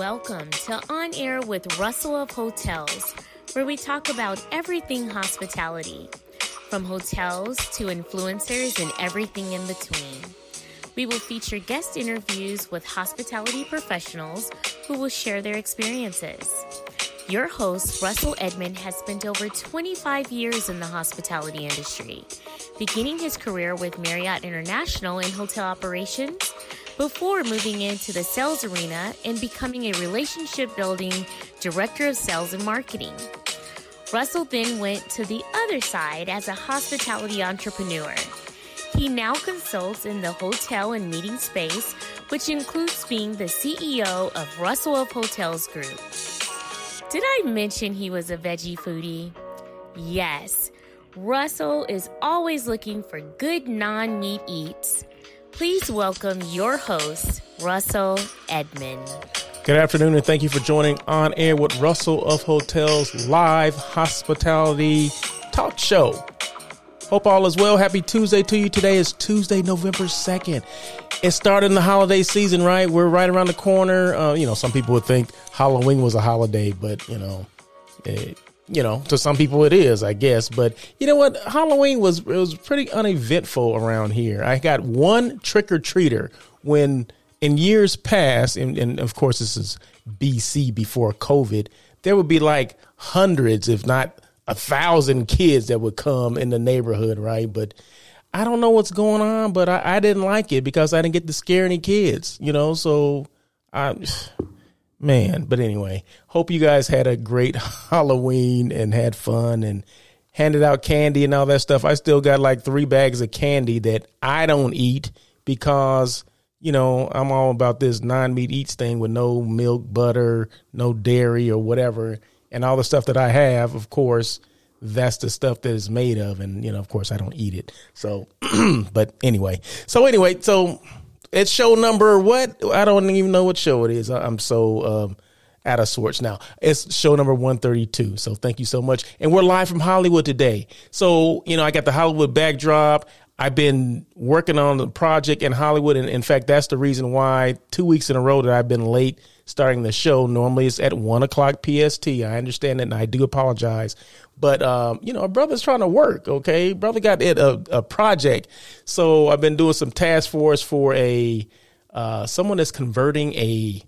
Welcome to On Air with Russell of Hotels, where we talk about everything hospitality, from hotels to influencers and everything in between. We will feature guest interviews with hospitality professionals who will share their experiences. Your host, Russell Edmond, has spent over 25 years in the hospitality industry, beginning his career with Marriott International in hotel operations before moving into the sales arena and becoming a relationship building director of sales and marketing. Russell then went to the other side as a hospitality entrepreneur. He now consults in the hotel and meeting space, which includes being the CEO of Russell of Hotels Group. Did I mention he was a veggie foodie? Yes. Russell is always looking for good non meat eats. Please welcome your host, Russell Edmond. Good afternoon, and thank you for joining On Air with Russell of Hotels live hospitality talk show. Hope all is well. Happy Tuesday to you. Today is Tuesday, November 2nd. It's starting the holiday season, right? We're right around the corner. Uh, you know, some people would think Halloween was a holiday, but, you know, it, you know, to some people it is, I guess. But you know what? Halloween was it was pretty uneventful around here. I got one trick or treater when in years past, and, and of course this is BC before COVID, there would be like hundreds, if not a thousand kids that would come in the neighborhood, right? But I don't know what's going on, but I, I didn't like it because I didn't get to scare any kids, you know. So I man. But anyway, hope you guys had a great Halloween and had fun and handed out candy and all that stuff. I still got like three bags of candy that I don't eat because, you know, I'm all about this non meat eats thing with no milk, butter, no dairy or whatever. And all the stuff that I have, of course, that's the stuff that is made of. And, you know, of course, I don't eat it. So, but anyway. So, anyway, so it's show number what? I don't even know what show it is. I'm so um, out of sorts now. It's show number 132. So thank you so much. And we're live from Hollywood today. So, you know, I got the Hollywood backdrop. I've been working on the project in Hollywood. And in fact, that's the reason why two weeks in a row that I've been late starting the show. Normally it's at one o'clock PST. I understand that and I do apologize. But um, you know, a brother's trying to work. Okay, brother got it a, a project. So I've been doing some task force for a uh, someone that's converting a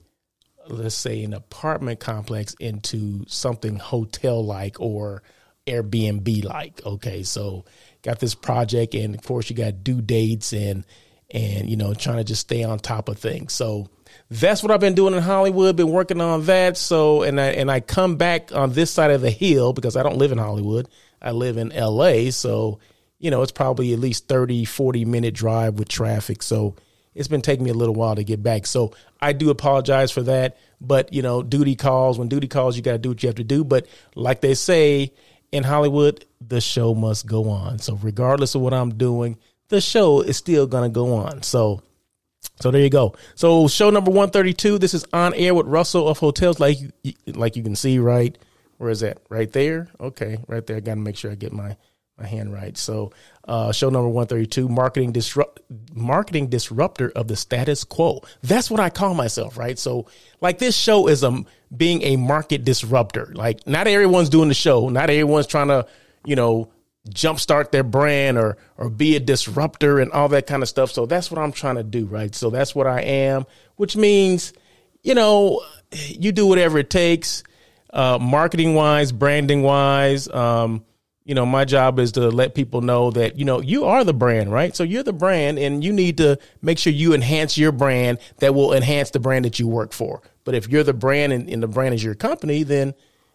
let's say an apartment complex into something hotel like or Airbnb like. Okay, so got this project, and of course you got due dates and and you know trying to just stay on top of things. So that's what I've been doing in Hollywood. Been working on that. So and I and I come back on this side of the hill because I don't live in Hollywood. I live in L.A. So you know it's probably at least 30, 40 minute drive with traffic. So it's been taking me a little while to get back. So I do apologize for that. But you know, duty calls. When duty calls, you got to do what you have to do. But like they say in Hollywood, the show must go on. So regardless of what I'm doing, the show is still gonna go on. So so there you go. So show number 132. This is on air with Russell of Hotels. Like, like you can see, right? Where is that? Right there. Okay. Right there. I got to make sure I get my, my hand right. So, uh, show number 132, marketing disrupt, marketing disruptor of the status quo. That's what I call myself, right? So like this show is a, being a market disruptor. Like not everyone's doing the show. Not everyone's trying to, you know, jumpstart their brand or or be a disruptor and all that kind of stuff. So that's what I'm trying to do, right? So that's what I am, which means, you know, you do whatever it takes, uh, marketing wise, branding wise. Um, you know, my job is to let people know that, you know, you are the brand, right? So you're the brand and you need to make sure you enhance your brand that will enhance the brand that you work for. But if you're the brand and, and the brand is your company, then,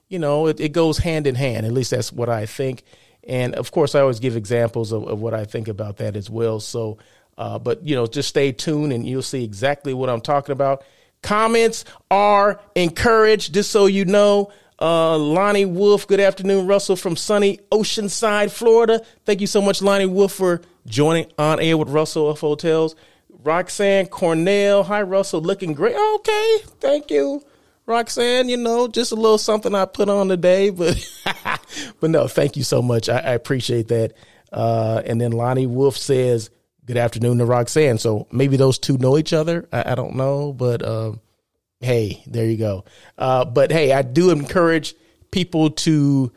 you know, it, it goes hand in hand. At least that's what I think. And of course, I always give examples of, of what I think about that as well. So, uh, but you know, just stay tuned and you'll see exactly what I'm talking about. Comments are encouraged, just so you know. Uh, Lonnie Wolf, good afternoon. Russell from sunny Oceanside, Florida. Thank you so much, Lonnie Wolf, for joining on air with Russell of Hotels. Roxanne Cornell, hi Russell, looking great. Okay, thank you. Roxanne, you know, just a little something I put on today, but but no, thank you so much. I, I appreciate that. Uh, and then Lonnie Wolf says, "Good afternoon to Roxanne." So maybe those two know each other. I, I don't know, but uh, hey, there you go. Uh, but hey, I do encourage people to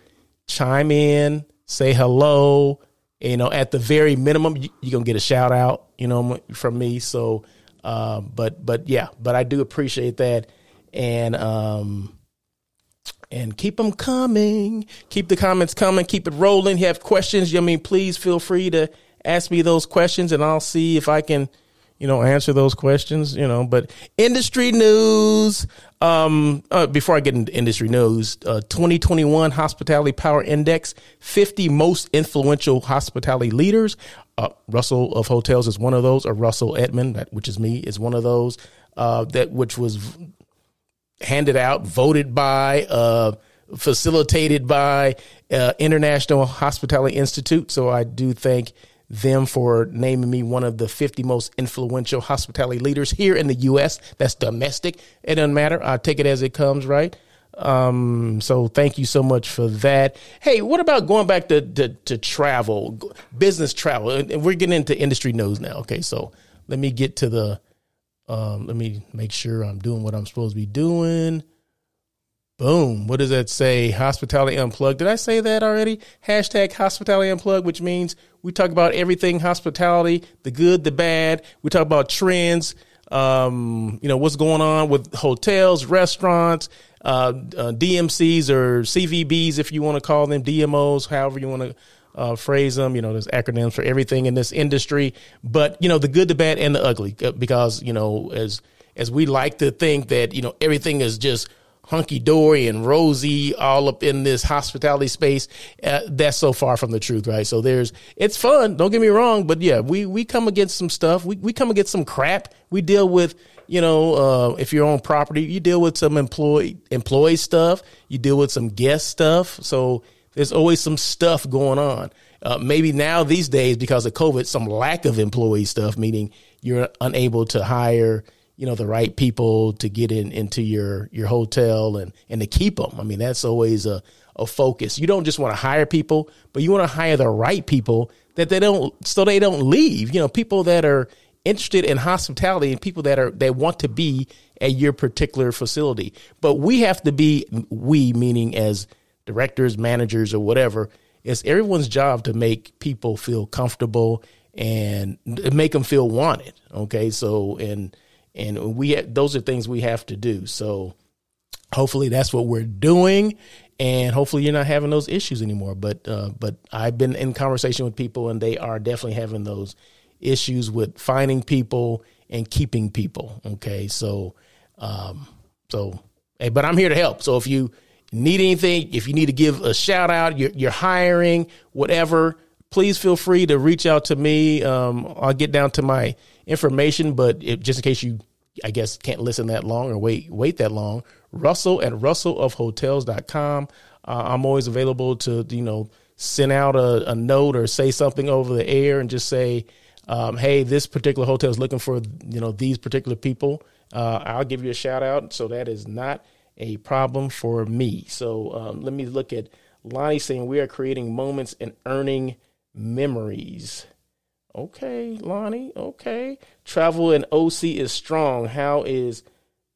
chime in, say hello. You know, at the very minimum, you, are gonna get a shout out. You know, from me. So, uh, but but yeah, but I do appreciate that, and um, and keep them coming. Keep the comments coming. Keep it rolling. You have questions? I mean, please feel free to ask me those questions, and I'll see if I can you know, answer those questions, you know, but industry news. Um, uh, before I get into industry news, uh, 2021 Hospitality Power Index, 50 most influential hospitality leaders. Uh, Russell of Hotels is one of those, or Russell Edmond, which is me, is one of those, uh, that, which was handed out, voted by, uh, facilitated by, uh, International Hospitality Institute. So I do thank them for naming me one of the 50 most influential hospitality leaders here in the U.S. That's domestic. It doesn't matter. I take it as it comes, right? Um, so thank you so much for that. Hey, what about going back to, to, to travel, business travel? And we're getting into industry news now. Okay. So let me get to the, um, let me make sure I'm doing what I'm supposed to be doing. Boom. What does that say? Hospitality Unplugged. Did I say that already? Hashtag Hospitality Unplugged, which means we talk about everything hospitality, the good, the bad. We talk about trends, um, you know, what's going on with hotels, restaurants, uh, uh, DMCs or CVBs, if you want to call them, DMOs, however you want to uh, phrase them. You know, there's acronyms for everything in this industry. But, you know, the good, the bad, and the ugly, uh, because, you know, as as we like to think that, you know, everything is just – hunky dory and rosy all up in this hospitality space. Uh, that's so far from the truth, right? So there's, it's fun. Don't get me wrong, but yeah, we, we come against some stuff. We, we come against some crap. We deal with, you know, uh, if you're on property, you deal with some employee, employee stuff. You deal with some guest stuff. So there's always some stuff going on. Uh, maybe now these days because of COVID, some lack of employee stuff, meaning you're unable to hire, you know the right people to get in into your your hotel and and to keep them. I mean that's always a a focus. You don't just want to hire people, but you want to hire the right people that they don't so they don't leave. You know, people that are interested in hospitality and people that are that want to be at your particular facility. But we have to be we meaning as directors, managers or whatever, it's everyone's job to make people feel comfortable and make them feel wanted. Okay? So and and we those are things we have to do. So hopefully that's what we're doing, and hopefully you're not having those issues anymore. But uh, but I've been in conversation with people, and they are definitely having those issues with finding people and keeping people. Okay, so um, so hey, but I'm here to help. So if you need anything, if you need to give a shout out, you're, you're hiring, whatever, please feel free to reach out to me. Um, I'll get down to my information, but just in case you, I guess, can't listen that long or wait wait that long, Russell at russellofhotels.com. Uh, I'm always available to, you know, send out a, a, note or say something over the air and just say, um, hey, this particular hotel is looking for, you know, these particular people. Uh, I'll give you a shout out. So that is not a problem for me. So um, let me look at Lonnie saying we are creating moments and earning memories. Okay, Lonnie. Okay. Travel in OC is strong. How is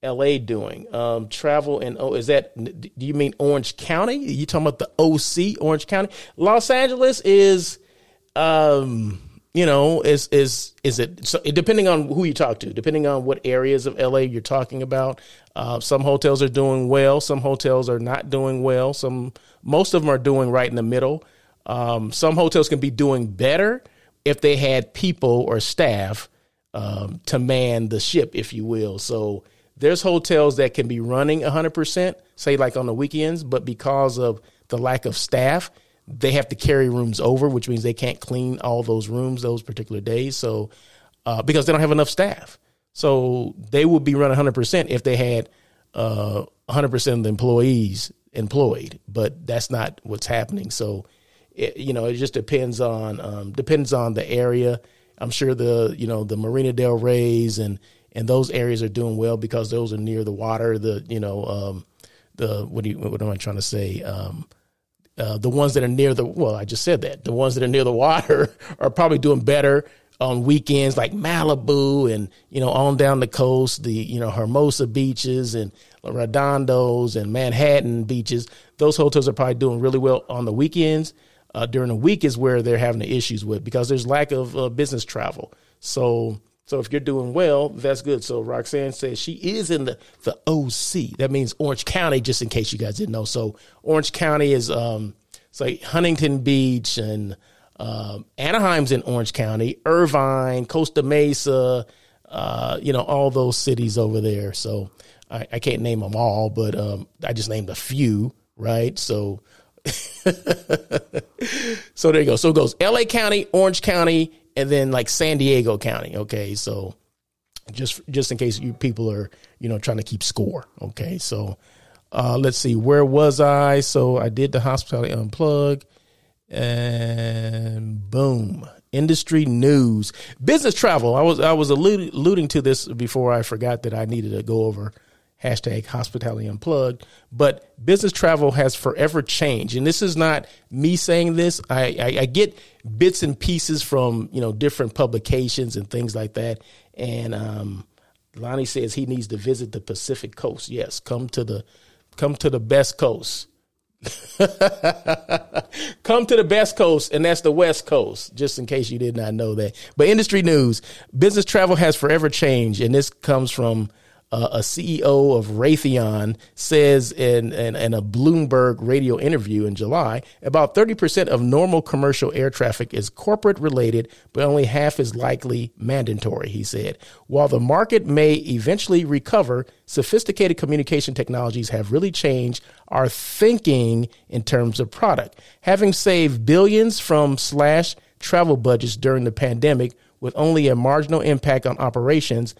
LA doing? Um, travel in oh, is that? Do you mean Orange County? Are you talking about the OC, Orange County? Los Angeles is, um, you know, is is is it? So depending on who you talk to, depending on what areas of LA you're talking about. Uh, some hotels are doing well. Some hotels are not doing well. Some most of them are doing right in the middle. Um, some hotels can be doing better if they had people or staff um, to man the ship, if you will. So there's hotels that can be running 100%, say like on the weekends, but because of the lack of staff, they have to carry rooms over, which means they can't clean all those rooms those particular days. So uh, because they don't have enough staff, so they would be running 100% if they had uh, 100% of the employees employed, but that's not what's happening. So it, you know, it just depends on um, depends on the area. I'm sure the you know the Marina Del Rey's and and those areas are doing well because those are near the water. The you know um, the what do you, what am I trying to say? Um, uh, the ones that are near the well, I just said that the ones that are near the water are probably doing better on weekends like Malibu and you know on down the coast, the you know Hermosa beaches and Redondos and Manhattan beaches. Those hotels are probably doing really well on the weekends. Uh, during the week is where they're having the issues with because there's lack of uh, business travel. So so if you're doing well, that's good. So Roxanne says she is in the the OC. That means Orange County, just in case you guys didn't know. So Orange County is um it's like Huntington Beach and um, Anaheim's in Orange County, Irvine, Costa Mesa, uh, you know, all those cities over there. So I, I can't name them all, but um, I just named a few, right? So, so there you go. So it goes LA County, Orange County, and then like San Diego County. Okay, so just just in case you people are you know trying to keep score. Okay, so uh, let's see, where was I? So I did the hospitality unplug and boom industry news business travel i was i was alluding, alluding to this before i forgot that i needed to go over hashtag hospitality unplugged. But business travel has forever changed. And this is not me saying this. I, I, I get bits and pieces from you know different publications and things like that. And um, lonnie says he needs to visit the pacific coast. Yes come to the come to the best coast. Come to the best coast, and that's the West Coast, just in case you did not know that. But industry news business travel has forever changed, and this comes from uh, a CEO of Raytheon says in, in, in, a Bloomberg radio interview in July about 30% of normal commercial air traffic is corporate related, but only half is likely mandatory, he said. While the market may eventually recover, sophisticated communication technologies have really changed our thinking in terms of product. Having saved billions from slash travel budgets during the pandemic with only a marginal impact on operations,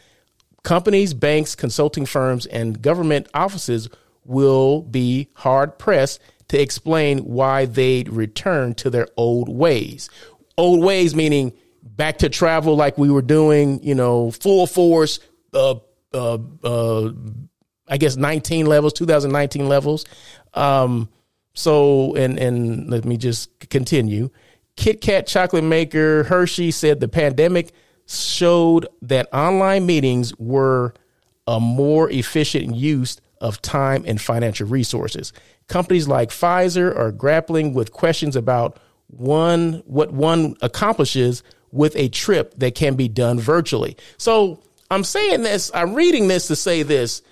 Companies, banks, consulting firms, and government offices will be hard pressed to explain why they'd return to their old ways. Old ways meaning back to travel like we were doing, you know, full force, uh, uh, uh, I guess 19 levels, 2019 levels. Um, so, and, and let me just continue. Kit Kat chocolate maker Hershey said the pandemic showed that online meetings were a more efficient use of time and financial resources. Companies like Pfizer are grappling with questions about one what one accomplishes with a trip that can be done virtually. So I'm saying this, I'm reading this to say this.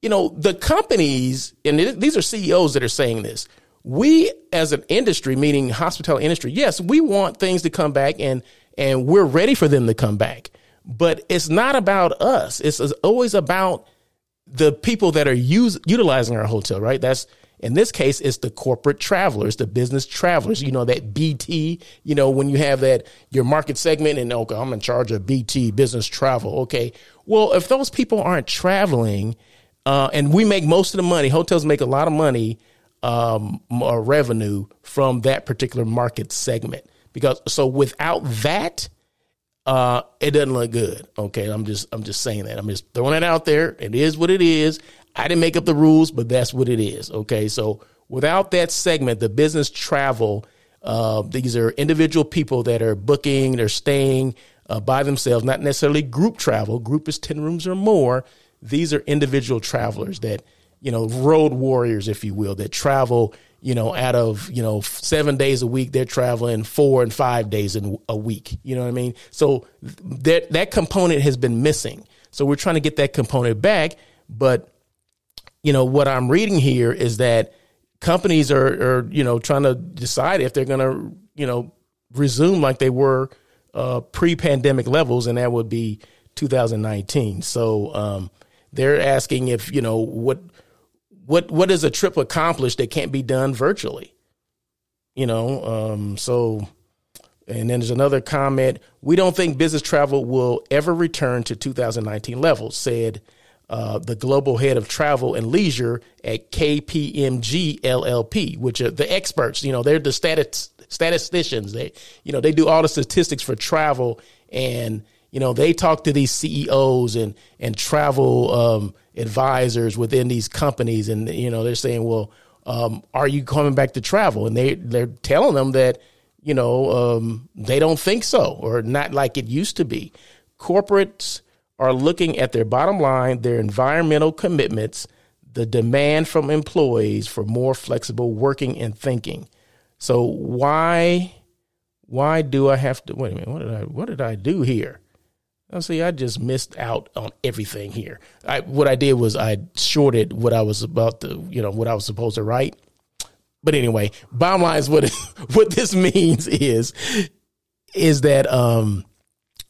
You know, the companies, and these are CEOs that are saying this. We, as an industry, meaning hospitality industry, yes, we want things to come back and and we're ready for them to come back. But it's not about us. It's always about the people that are use, utilizing our hotel, right? That's in this case, it's the corporate travelers, the business travelers. You know that BT. You know when you have that your market segment, and okay, I'm in charge of BT business travel. Okay, well if those people aren't traveling, uh, and we make most of the money, hotels make a lot of money, um, or revenue from that particular market segment because so without that, uh, it doesn't look good. Okay, I'm just I'm just saying that. I'm just throwing it out there. It is what it is. I didn't make up the rules, but that's what it is. Okay, so without that segment, the business travel, uh, these are individual people that are booking, they're staying uh, by themselves, not necessarily group travel. Group is ten rooms or more. These are individual travelers that you know road warriors, if you will, that travel you know, out of, you know, seven days a week, they're traveling four and five days in a week. You know what I mean? So that, that component has been missing. So we're trying to get that component back. But, you know, what I'm reading here is that companies are, are you know, trying to decide if they're going to, you know, resume like they were uh, pre pandemic levels, and that would be 2019. So um, they're asking if, you know, what, what what is a trip accomplished that can't be done virtually? You know, um, so and then there's another comment. We don't think business travel will ever return to 2019 levels, said uh, the global head of travel and leisure at KPMG LLP, which are the experts. You know, they're the status, statisticians. They, you know, they do all the statistics for travel, and you know, they talk to these CEOs and and travel um, advisors within these companies, and you know they're saying, well, um, are you coming back to travel? And they they're telling them that you know, um, they don't think so or not like it used to be. Corporates are looking at their bottom line, their environmental commitments, the demand from employees for more flexible working and thinking. So why why do I have to wait a minute, what did I what did I do here? I see I just missed out on everything here. I what I did was I shorted what I was about to, you know, what I was supposed to write. But anyway, bottom line is what what this means is is that um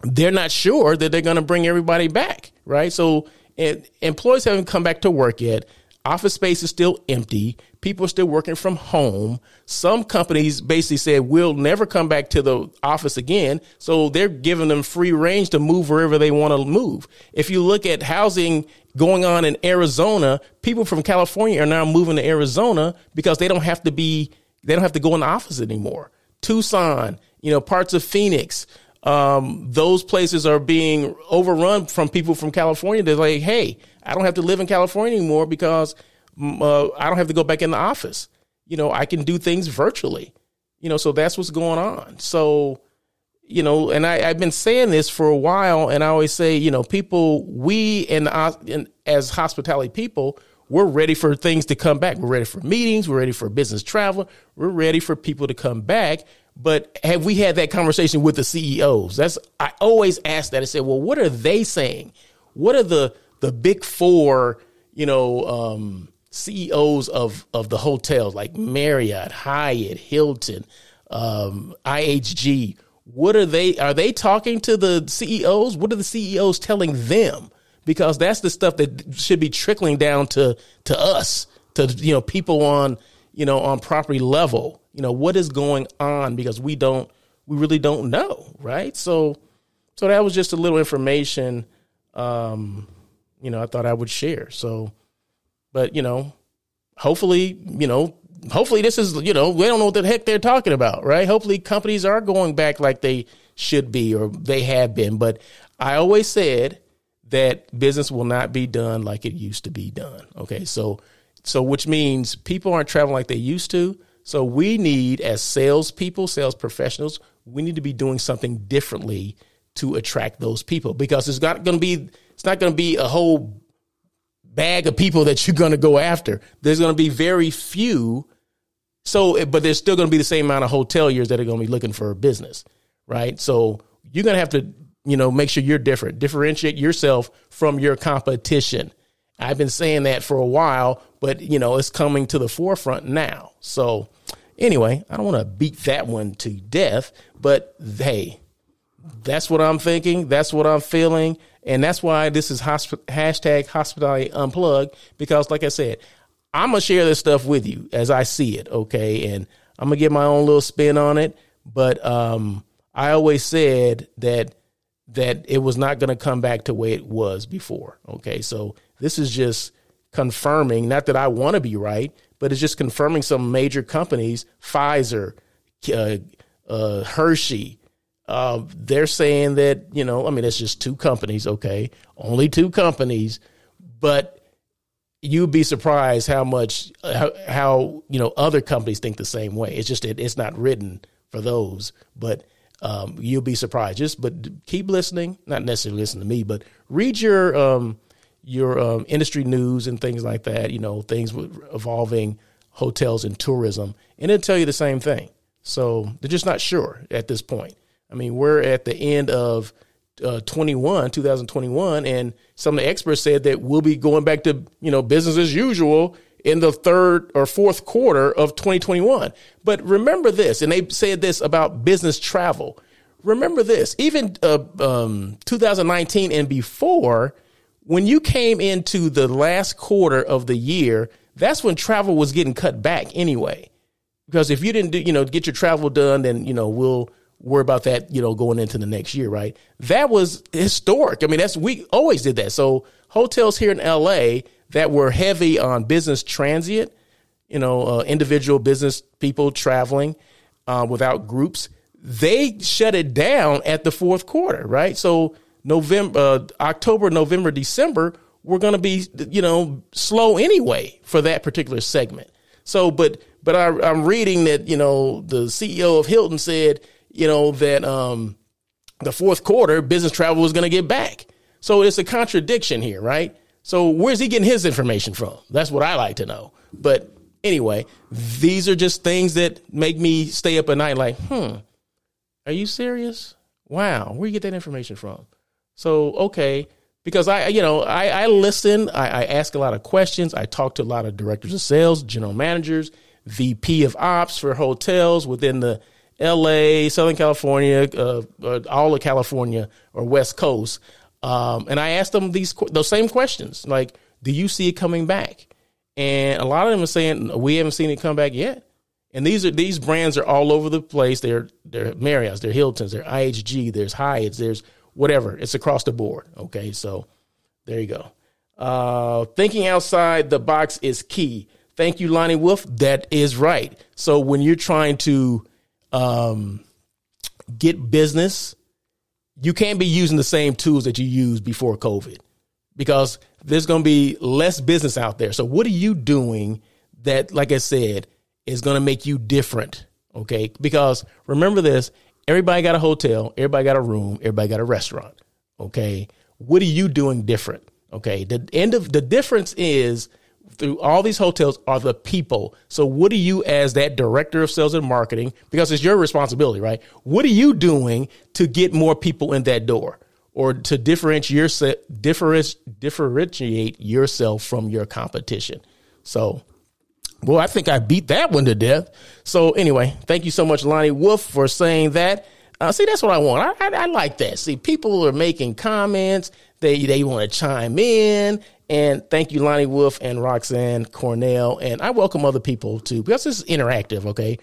they're not sure that they're going to bring everybody back, right? So and employees haven't come back to work yet. Office space is still empty. People are still working from home. Some companies basically said we'll never come back to the office again. So they're giving them free range to move wherever they want to move. If you look at housing going on in Arizona, people from California are now moving to Arizona because they don't have to be, they don't have to go in the office anymore. Tucson, you know, parts of Phoenix, um, those places are being overrun from people from California. They're like, hey, I don't have to live in California anymore because mm, uh, I don't have to go back in the office. You know, I can do things virtually. You know, so that's what's going on. So, you know, and I, have been saying this for a while, and I always say, you know, people, we and as hospitality people, we're ready for things to come back. We're ready for meetings. We're ready for business travel. We're ready for people to come back but have we had that conversation with the CEOs? That's I always ask that. I say, well, what are they saying? What are the the big four, you know, um, CEOs of of the hotels like Marriott, Hyatt, Hilton, um, IHG? What are they? Are they talking to the CEOs? What are the CEOs telling them? Because that's the stuff that should be trickling down to to us, to you know, people on you know on property level you know what is going on because we don't we really don't know right so so that was just a little information um you know i thought i would share. So but you know hopefully you know hopefully this is you know we don't know what the heck they're talking about right? Hopefully companies are going back like they should be or they have been. But i always said that business will not be done like it used to be done. Okay so so which means people aren't traveling like they used to. So we need, as salespeople, sales professionals, we need to be doing something differently to attract those people because it's not going to be it's not going to be a whole bag of people that you're going to go after. There's going to be very few. So, eh, but there's still going to be the same amount of hoteliers that are going to be looking for a business, right? So you're going to have to, you know, make sure you're different, differentiate yourself from your competition. I've been saying that for a while, but you know, it's coming to the forefront now. So anyway, I don't want to beat that one to death, but hey, that's what I'm thinking. That's what I'm feeling. And that's why this is hosp- hashtag hospitality unplugged because like I said, I'm going to share this stuff with you as I see it. Okay. And I'm going to get my own little spin on it. But, um, I always said that, that it was not going to come back to way it was before. Okay. So this is just confirming, not that I want to be right, but it's just confirming some major companies, Pfizer, uh, uh, Hershey, uh, they're saying that, you know, I mean, it's just two companies, okay, only two companies, but you'd be surprised how much, how, how, you know, other companies think the same way. It's just, it, it's not written for those, but um, you'll be surprised. Just, but keep listening, not necessarily listen to me, but read your, um, your um, industry news and things like that, you know, things with evolving hotels and tourism, and it'll tell you the same thing. So they're just not sure at this point. I mean, we're at the end of uh, 21, 2021, and some of the experts said that we'll be going back to, you know, business as usual in the third or fourth quarter of 2021. But remember this, and they said this about business travel. Remember this, even uh, um, 2019 and before, when you came into the last quarter of the year, that's when travel was getting cut back anyway. Because if you didn't do, you know, get your travel done, then, you know, we'll worry about that, you know, going into the next year, right? That was historic. I mean, that's, we always did that. So hotels here in LA that were heavy on business transient, you know, uh, individual business people traveling uh, without groups, they shut it down at the fourth quarter, right? So November, uh, October, November, December, we're going to be, you know, slow anyway for that particular segment. So, but but I, I'm reading that you know the CEO of Hilton said you know that um, the fourth quarter business travel was going to get back. So it's a contradiction here, right? So where's he getting his information from? That's what I like to know. But anyway, these are just things that make me stay up at night like, hmm, are you serious? Wow, where you get that information from? So, okay, because I, you know, I, I listen, I, I ask a lot of questions, I talk to a lot of directors of sales, general managers, VP of ops for hotels within the LA, Southern California, uh, uh, all of California or West Coast. Um, and I asked them these those same questions, like, "Do you see it coming back?" And a lot of them are saying, "We haven't seen it come back yet." And these are these brands are all over the place. They're they're Marriott's, they're Hilton's, they're IHG, there's Hyatt's, there's whatever. It's across the board. Okay, so there you go. Uh, thinking outside the box is key. Thank you, Lonnie Wolf. That is right. So when you're trying to um, get business, you can't be using the same tools that you used before COVID because there's going to be less business out there. So what are you doing that, like I said, is going to make you different? Okay. Because remember this, everybody got a hotel, everybody got a room, everybody got a restaurant. Okay. What are you doing different? Okay. The end of the difference is through all these hotels are the people. So what are you as that director of sales and marketing because it's your responsibility, right? What are you doing to get more people in that door or to differentiate yourself differentiate yourself from your competition? So well, I think I beat that one to death. So anyway, thank you so much, Lonnie Wolf, for saying that. Uh, see, that's what I want. I, I, I, like that. See, people are making comments. They they want to chime in. And thank you, Lonnie Wolf and Roxanne Cornell. And I welcome other people too, because this is interactive, okay?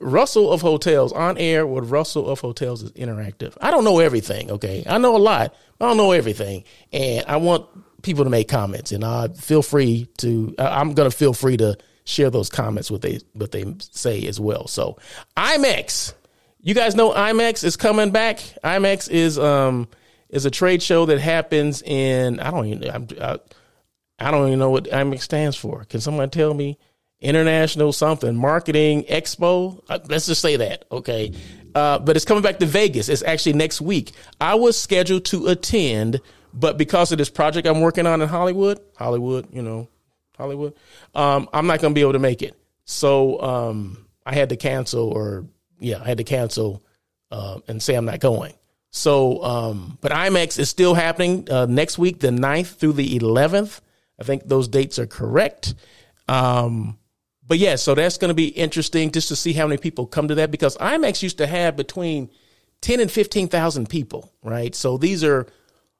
Russell of Hotels on air with Russell of Hotels is interactive. I don't know everything, okay? I know a lot. I don't know everything. And I want people to make comments and I feel free to uh, I'm going to feel free to share those comments what they what they say as well. So, IMEX. You guys know IMEX is coming back. IMEX is um is a trade show that happens in I don't even I'm, uh, I, don't even know what IMEX stands for. Can someone tell me? International something marketing expo. Uh, let's just say that, okay? Uh, but it's coming back to Vegas. It's actually next week. I was scheduled to attend, but because of this project I'm working on in Hollywood, Hollywood, you know, Hollywood, um, I'm not going to be able to make it. So um, I had to cancel, or yeah, I had to cancel uh, and say I'm not going. So, um, but IMEX is still happening uh, next week, the 9th through the 11th. I think those dates are correct. Um, but yeah, so that's going to be interesting just to see how many people come to that because IMEX used to have between 10 and 15,000 people, right? So these are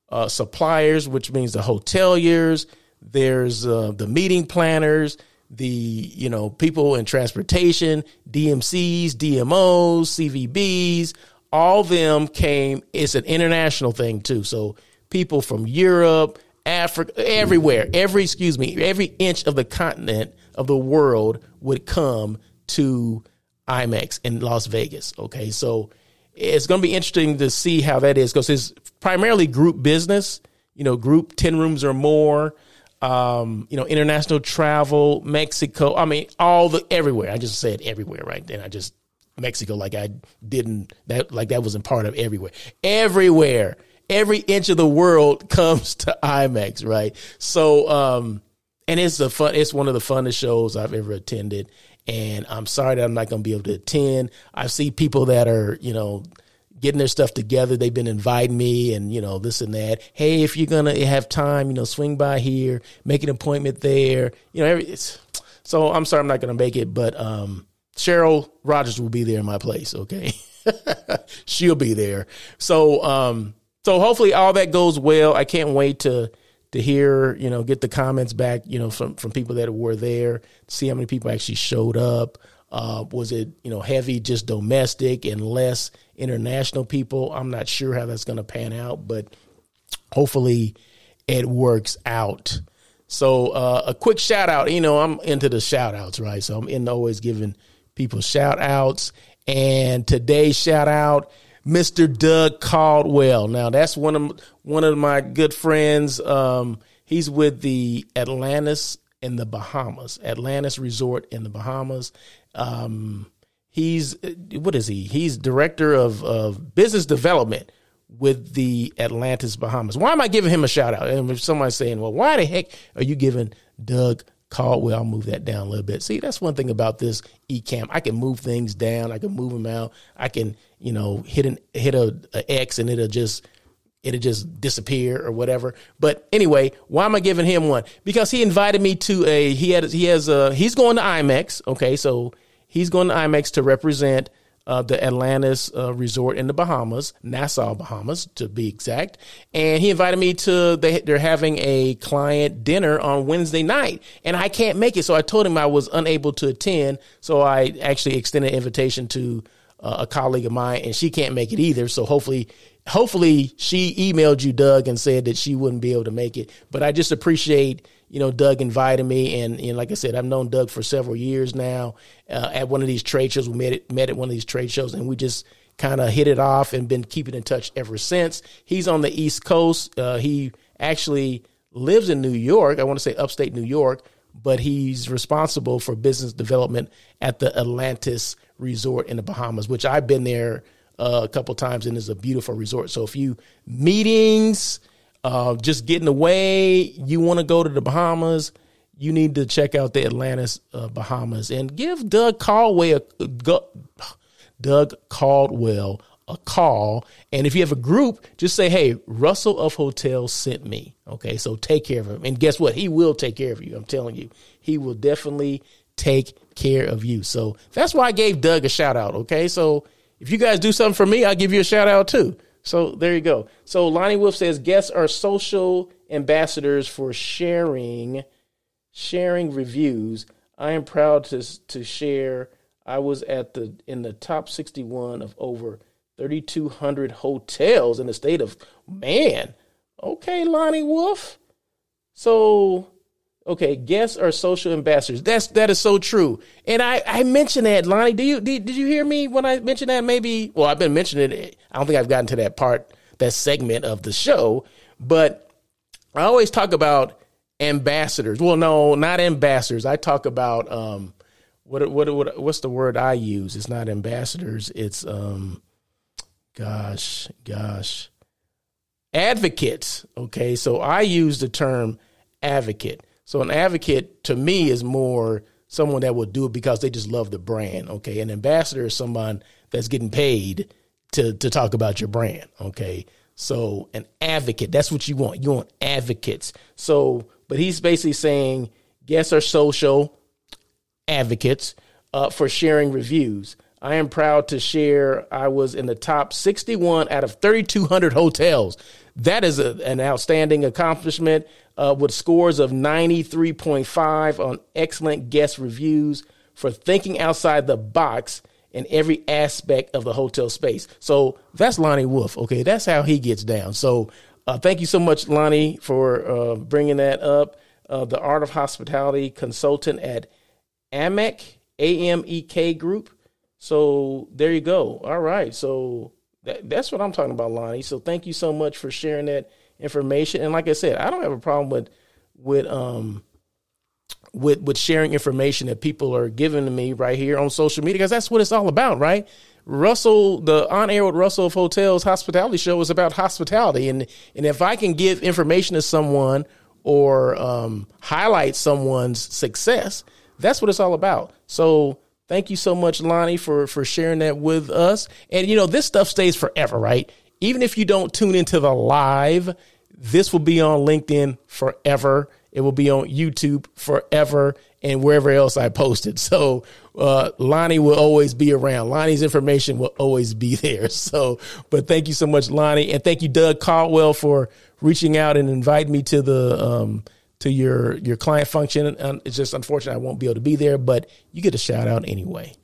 uh, suppliers, which means the hoteliers, there's uh, the meeting planners, the you know people in transportation, DMCs, DMOs, CVBs, all of them came. It's an international thing too. So people from Europe, Africa, everywhere, every excuse me, every inch of the continent of the world would come to IMEX in Las Vegas. Okay, so it's going to be interesting to see how that is because it's primarily group business. You know, group ten rooms or more. Um, you know, international travel, Mexico. I mean, all the everywhere. I just said everywhere, right? Then I just Mexico, like I didn't that like that wasn't part of everywhere. Everywhere every inch of the world comes to IMEX, right? So, um, and it's the fun, it's one of the funnest shows I've ever attended. And I'm sorry that I'm not going to be able to attend. I see people that are, you know, getting their stuff together. They've been inviting me and, you know, this and that. Hey, if you're going to have time, you know, swing by here, make an appointment there. You know, every, so I'm sorry I'm not going to make it, but, um, Cheryl Rogers will be there in my place. Okay. She'll be there. So, um, so hopefully all that goes well. I can't wait to to hear, you know, get the comments back, you know, from from people that were there, see how many people actually showed up. Uh, was it, you know, heavy just domestic and less international people? I'm not sure how that's going to pan out, but hopefully it works out. So uh, a quick shout out, you know, I'm into the shout outs, right? So I'm in always giving people shout outs. And today's shout out Mr. Doug Caldwell. Now that's one of one of my good friends. Um, he's with the Atlantis in the Bahamas, Atlantis Resort in the Bahamas. Um, he's what is he? He's director of, of business development with the Atlantis Bahamas. Why am I giving him a shout out? And if somebody's saying, well, why the heck are you giving Doug Caldwell? I'll move that down a little bit. See, that's one thing about this Ecamm. I can move things down. I can move them out. I can, you know, hit an hit a, a X and it'll just it'll just disappear or whatever. But anyway, why am I giving him one? Because he invited me to a he had he has a he's going to IMEX. Okay, so he's going to IMEX to represent uh, the Atlantis uh, resort in the Bahamas, Nassau, Bahamas, to be exact. And he invited me to, they, they're having a client dinner on Wednesday night, and I can't make it. So I told him I was unable to attend. So I actually extended an invitation to uh, a colleague of mine, and she can't make it either. So hopefully, hopefully she emailed you, Doug, and said that she wouldn't be able to make it. But I just appreciate you know, Doug invited me, and, like I said, I've known Doug for several years now. Uh, at one of these trade shows, we met it, met at one of these trade shows, and we just kind of hit it off and been keeping in touch ever since. He's on the East Coast. Uh, he actually lives in New York. I want to say upstate New York, but he's responsible for business development at the Atlantis Resort in the Bahamas, which I've been there uh, a couple times, and it's a beautiful resort. So if you meetings uh, just getting away, you want to go to the Bahamas, you need to check out the Atlantis uh, Bahamas and give Doug Caldwell a, Doug Caldwell a call. And if you have a group, just say, "Hey, Russell of Hotels sent me." Okay, so take care of him. And guess what? He will take care of you. I'm telling you, he will definitely take care of you. So that's why I gave Doug a shout out. Okay, so if you guys do something for me, I'll give you a shout out too. So there you go. So Lonnie Wolf says guests are social ambassadors for sharing sharing reviews. I am proud to to share I was at the in the top 61 of over 3200 hotels in the state of man. Okay, Lonnie Wolf. So Okay, guests are social ambassadors. That's that is so true. And I I mentioned that, Lonnie. Do you did, did you hear me when I mentioned that? Maybe. Well, I've been mentioning it. I don't think I've gotten to that part, that segment of the show. But I always talk about ambassadors. Well, no, not ambassadors. I talk about um, what what what what's the word I use? It's not ambassadors. It's um, gosh, gosh, advocates. Okay, so I use the term advocate. So an advocate to me is more someone that will do it because they just love the brand. Okay. An ambassador is someone that's getting paid to to talk about your brand. Okay. So an advocate, that's what you want. You want advocates. So, but he's basically saying guests are social advocates uh, for sharing reviews. I am proud to share I was in the top 61 out of 3,200 hotels. That is a, an outstanding accomplishment uh, with scores of 93.5 on excellent guest reviews for thinking outside the box in every aspect of the hotel space. So that's Lonnie Wolf. Okay, that's how he gets down. So uh, thank you so much, Lonnie, for uh, bringing that up. Uh, the Art of Hospitality consultant at AMEK, AMEK Group. So there you go. All right. So that, that's what I'm talking about, Lonnie. So thank you so much for sharing that information. And like I said, I don't have a problem with with um with with sharing information that people are giving to me right here on social media because that's what it's all about, right? Russell, the on air with Russell of Hotels hospitality show is about hospitality, and and if I can give information to someone or um, highlight someone's success, that's what it's all about. So thank you so much, Lonnie, for for sharing that with us. And you know, this stuff stays forever, right? even if you don't tune into the live, this will be on LinkedIn forever. It will be on YouTube forever and wherever else I posted. So uh, Lonnie will always be around. Lonnie's information will always be there. So, but thank you so much, Lonnie, and thank you, Doug Caldwell, for reaching out and inviting me to the um, to your your client function. And it's just unfortunate I won't be able to be there, but you get a shout out anyway.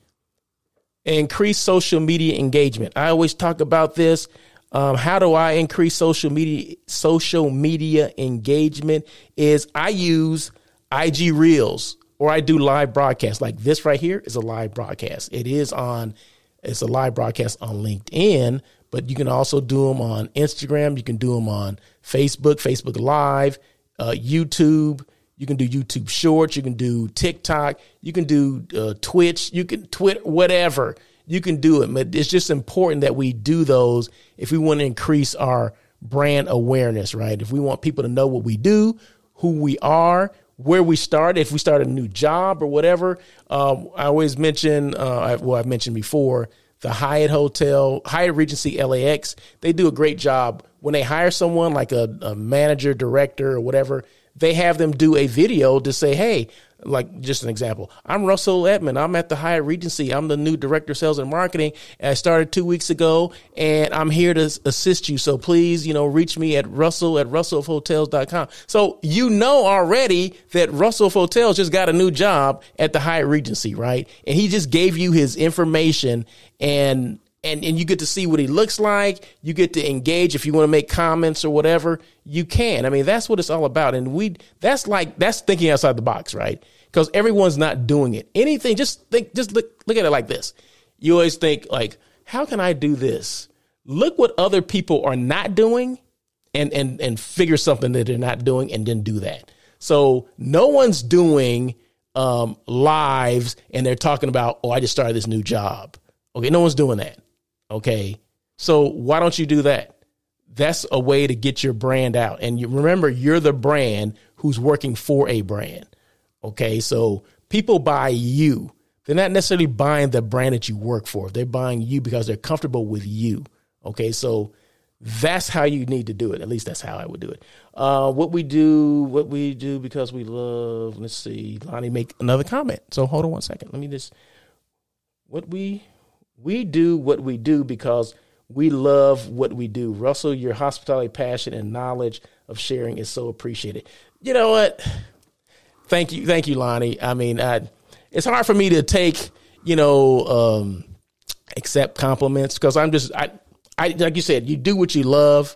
Increase social media engagement. I always talk about this. Um, how do I increase social media social media engagement? Is I use IG Reels or I do live broadcasts. Like this right here is a live broadcast. It is on it's a live broadcast on LinkedIn, but you can also do them on Instagram. You can do them on Facebook, Facebook Live, uh, YouTube. You can do YouTube Shorts. You can do TikTok. You can do uh, Twitch. You can Twitter, whatever. You can do it. But it's just important that we do those if we want to increase our brand awareness, right? If we want people to know what we do, who we are, where we start, if we start a new job or whatever. Um, I always mention, uh, well, I've mentioned before, the Hyatt Hotel, Hyatt Regency LAX, they do a great job. When they hire someone like a, a manager, director, or whatever they have them do a video to say, hey, like just an example, I'm Russell Edmond. I'm at the Hyatt Regency. I'm the new director of sales and marketing. I started two weeks ago and I'm here to assist you. So please, you know, reach me at Russell at RussellHotels.com. So you know already that Russell Hotels just got a new job at the Hyatt Regency, right? And he just gave you his information and and, and you get to see what he looks like. You get to engage. If you want to make comments or whatever, you can. I mean, that's what it's all about. And we, that's like, that's thinking outside the box, right? Because everyone's not doing it. Anything, just think, just look, look at it like this. You always think like, how can I do this? Look what other people are not doing and, and, and figure something that they're not doing and then do that. So no one's doing, um, lives and they're talking about, oh, I just started this new job. Okay. No one's doing that. Okay. So why don't you do that? That's a way to get your brand out. And you remember, you're the brand who's working for a brand. Okay. So people buy you. They're not necessarily buying the brand that you work for. They're buying you because they're comfortable with you. Okay. So that's how you need to do it. At least that's how I would do it. Uh, what we do, what we do because we love. Let's see. Lonnie make another comment. So hold on one second. Let me just. What we we do what we do because we love what we do. Russell, your hospitality passion and knowledge of sharing is so appreciated. You know what? Thank you, thank you, Lonnie. I mean, I, it's hard for me to take, you know, um, accept compliments because I'm just, I, I, like you said, you do what you love,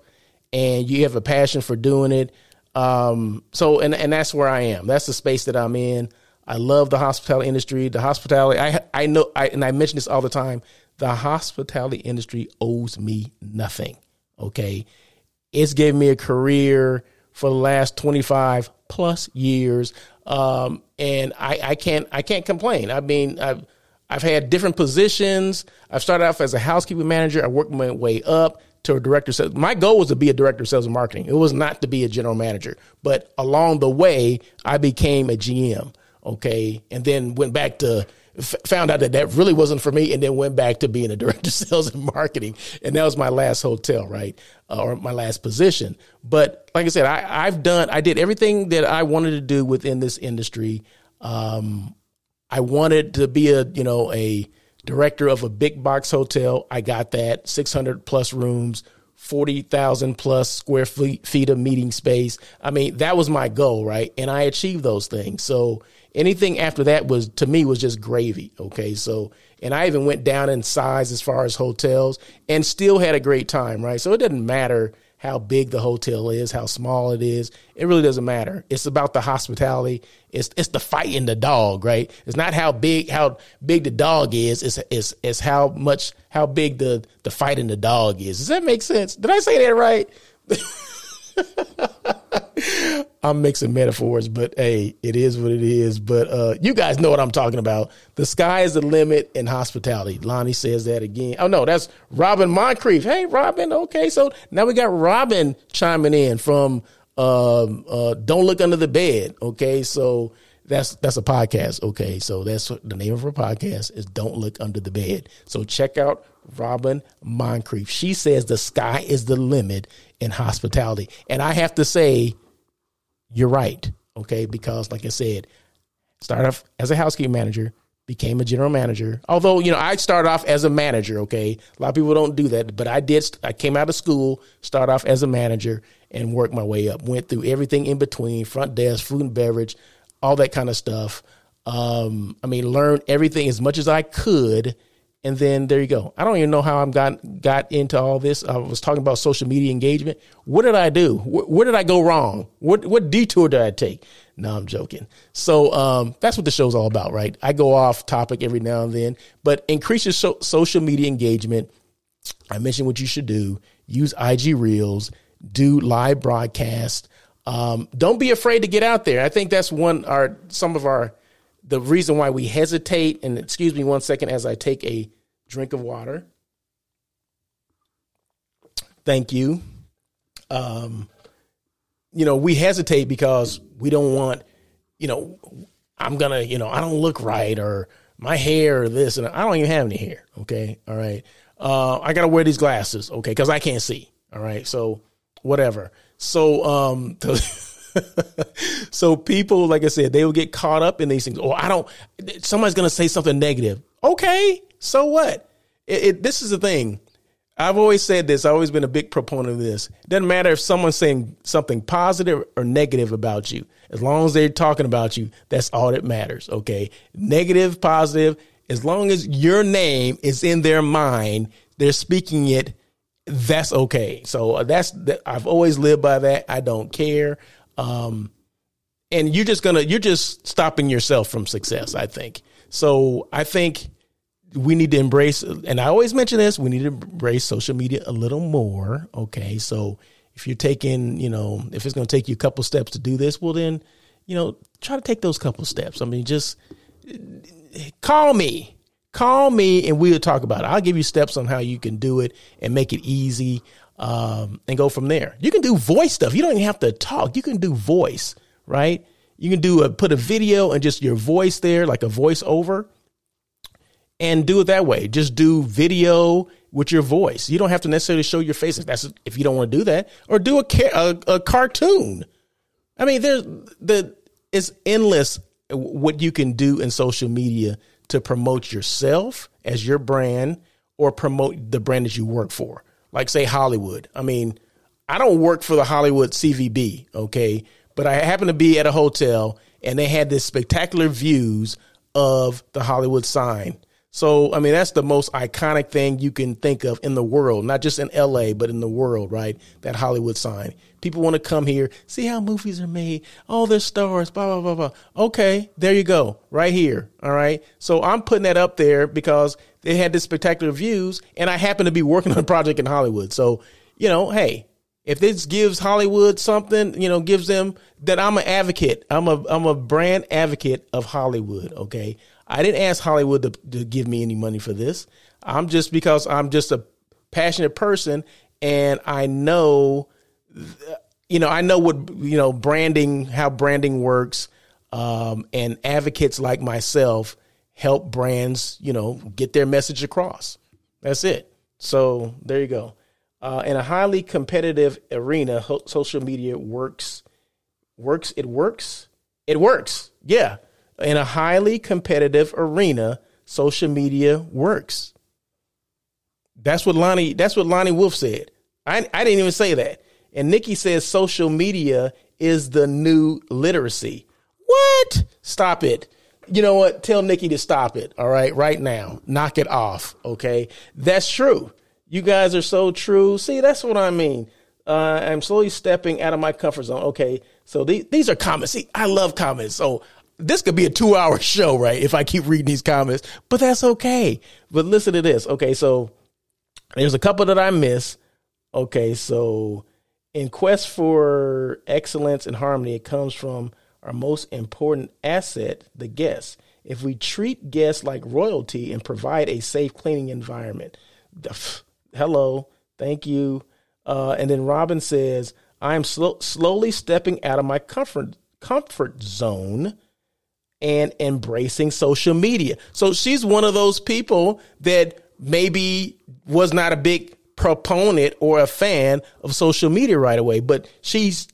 and you have a passion for doing it. Um, so, and and that's where I am. That's the space that I'm in. I love the hospitality industry. The hospitality, I I know, I, and I mention this all the time. The hospitality industry owes me nothing. Okay, it's given me a career for the last twenty five plus years, um, and I, I can't I can't complain. I mean, I've I've had different positions. I've started off as a housekeeping manager. I worked my way up to a director. So my goal was to be a director of sales and marketing. It was not to be a general manager. But along the way, I became a GM okay, and then went back to found out that that really wasn't for me, and then went back to being a director of sales and marketing, and that was my last hotel, right, uh, or my last position. But like I said, I, I've done, I did everything that I wanted to do within this industry. Um, I wanted to be a, you know, a director of a big box hotel. I got that, 600 plus rooms, 40,000 plus square feet, feet of meeting space. I mean, that was my goal, right? And I achieved those things. So anything after that was, to me, was just gravy. Okay. So, and I even went down in size as far as hotels and still had a great time, right? So it doesn't matter how big the hotel is, how small it is. It really doesn't matter. It's about the hospitality. It's it's the fight in the dog, right? It's not how big how big the dog is. It's it's it's how much how big the the fight in the dog is. Does that make sense? Did I say that right? I'm mixing metaphors, but hey, it is what it is. But uh, you guys know what I'm talking about. The sky is the limit in hospitality. Lonnie says that again. Oh no, that's Robin Moncrief. Hey, Robin. Okay, so now we got Robin chiming in from um, uh, Don't Look Under the Bed. Okay, so that's that's a podcast. Okay, so that's the name of her podcast is Don't Look Under the Bed. So check out Robin Moncrief. She says the sky is the limit in hospitality, and I have to say you're right. Okay. Because, like I said, started off as a housekeeping manager, became a general manager. Although, you know, I started off as a manager. Okay. A lot of people don't do that, but I did. I came out of school, started off as a manager and worked my way up. Went through everything in between front desk, food and beverage, all that kind of stuff. Um, I mean, learned everything as much as I could and then there you go. I don't even know how I got got into all this. I was talking about social media engagement. What did I do? Where, where did I go wrong? What what detour did I take? No, I'm joking. So um, that's what the show's all about, right? I go off topic every now and then, but increase your so- social media engagement. I mentioned what you should do. Use IG Reels. Do live broadcast. Um, don't be afraid to get out there. I think that's one our some of our the reason why we hesitate. And excuse me one second as I take a drink of water. Thank you. Um, you know, we hesitate because we don't want, you know, I'm gonna, you know, I don't look right or my hair or this, and I don't even have any hair. Okay, all right. Uh, I gotta wear these glasses, okay, because I can't see. All right, so whatever. So, um, so people, like I said, they will get caught up in these things. Oh, I don't. Somebody's gonna say something negative. Okay, so what? It, it, this is the thing. I've always said this. I've always been a big proponent of this. Doesn't matter if someone's saying something positive or negative about you. As long as they're talking about you, that's all that matters. Okay. Negative, positive, as long as your name is in their mind, they're speaking it. That's okay. So uh, that's, I've always lived by that. I don't care. Um, and you're just gonna, you're just stopping yourself from success, I think. So I think we need to embrace, and I always mention this, we need to embrace social media a little more. Okay. So if you're taking, you know, if it's going to take you a couple steps to do this, well, then, you know, try to take those couple steps. I mean, just call me, call me, and we'll talk about it. I'll give you steps on how you can do it and make it easy um, and go from there. You can do voice stuff. You don't even have to talk. You can do voice, right? You can do a, put a video and just your voice there, like a voice over and do it that way. Just do video with your voice. You don't have to necessarily show your face if that's if you don't want to do that, or do a a, a cartoon. I mean, there's the it's endless what you can do in social media to promote yourself as your brand or promote the brand that you work for. Like say Hollywood. I mean, I don't work for the Hollywood CVB, okay, but I happen to be at a hotel and they had this spectacular views of the Hollywood sign so, I mean, that's the most iconic thing you can think of in the world, not just in LA, but in the world, right? That Hollywood sign. People want to come here, see how movies are made. Oh, they're stars, blah, blah, blah, blah. Okay, there you go, right here. All right. So I'm putting that up there because they had this spectacular views, and I happen to be working on a project in Hollywood. So, you know, hey, if this gives Hollywood something, you know, gives them that I'm an advocate. I'm a I'm a brand advocate of Hollywood. Okay, I didn't ask Hollywood to, to give me any money for this. I'm just because I'm just a passionate person and I know, you know, I know what, you know, branding, how branding works. Um, and advocates like myself help brands, you know, get their message across. That's it. So there you go. Uh, in a highly competitive arena, ho- social media works. Works. It works. It works. Yeah in a highly competitive arena, social media works. That's what Lonnie. That's what Lonnie Wolf said. I I didn't even say that. And Nikki says social media is the new literacy. What? Stop it. You know what? Tell Nikki to stop it. All right, right now. Knock it off. Okay, that's true. You guys are so true. See, that's what I mean. Uh, I'm slowly stepping out of my comfort zone. Okay, so these these are comments. See, I love comments. So this could be a two hour show, right? If I keep reading these comments, but that's okay. But listen to this. Okay. So there's a couple that I miss. Okay. So in quest for excellence and harmony, it comes from our most important asset, the guest. If we treat guests like royalty and provide a safe cleaning environment, hello, thank you. Uh, and then Robin says, I am sl- slowly stepping out of my comfort comfort zone and embracing social media. So she's one of those people that maybe was not a big proponent or a fan of social media right away, but she's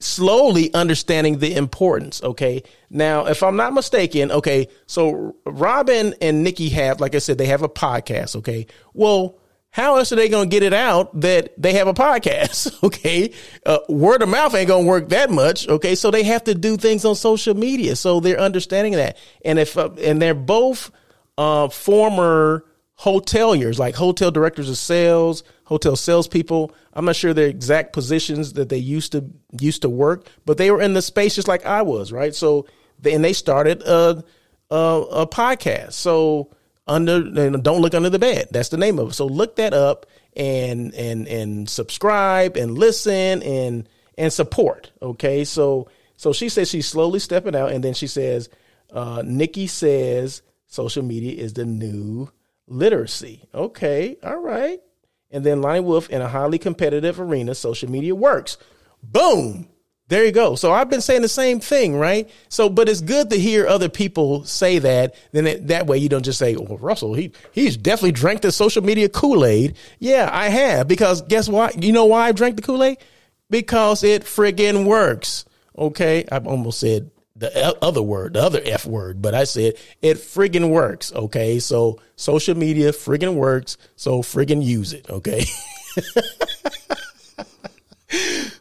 slowly understanding the importance. Okay. Now, if I'm not mistaken, okay, so Robin and Nikki have, like I said, they have a podcast. Okay. Well, how else are they going to get it out that they have a podcast? Okay. Uh, word of mouth ain't going to work that much. Okay. So they have to do things on social media. So they're understanding that. And if, uh, and they're both, uh, former hoteliers, like hotel directors of sales, hotel salespeople. I'm not sure their exact positions that they used to, used to work, but they were in the space just like I was. Right. So, and they started a, a, a podcast. So, under don't look under the bed that's the name of it so look that up and and and subscribe and listen and and support. Okay, so so she says she's slowly stepping out, and then she says, uh, Nikki says social media is the new literacy. Okay, all right. And then Lonnie Wolf in a highly competitive arena, social media works. Boom. There you go. So I've been saying the same thing, right? So, but it's good to hear other people say that. Then it, that way you don't just say, "Well, Russell, he he's definitely drank the social media Kool Aid." Yeah, I have because guess what? You know why I drank the Kool Aid? Because it friggin' works. Okay, I've almost said the other word, the other F word, but I said it friggin' works. Okay, so social media friggin' works. So friggin' use it. Okay.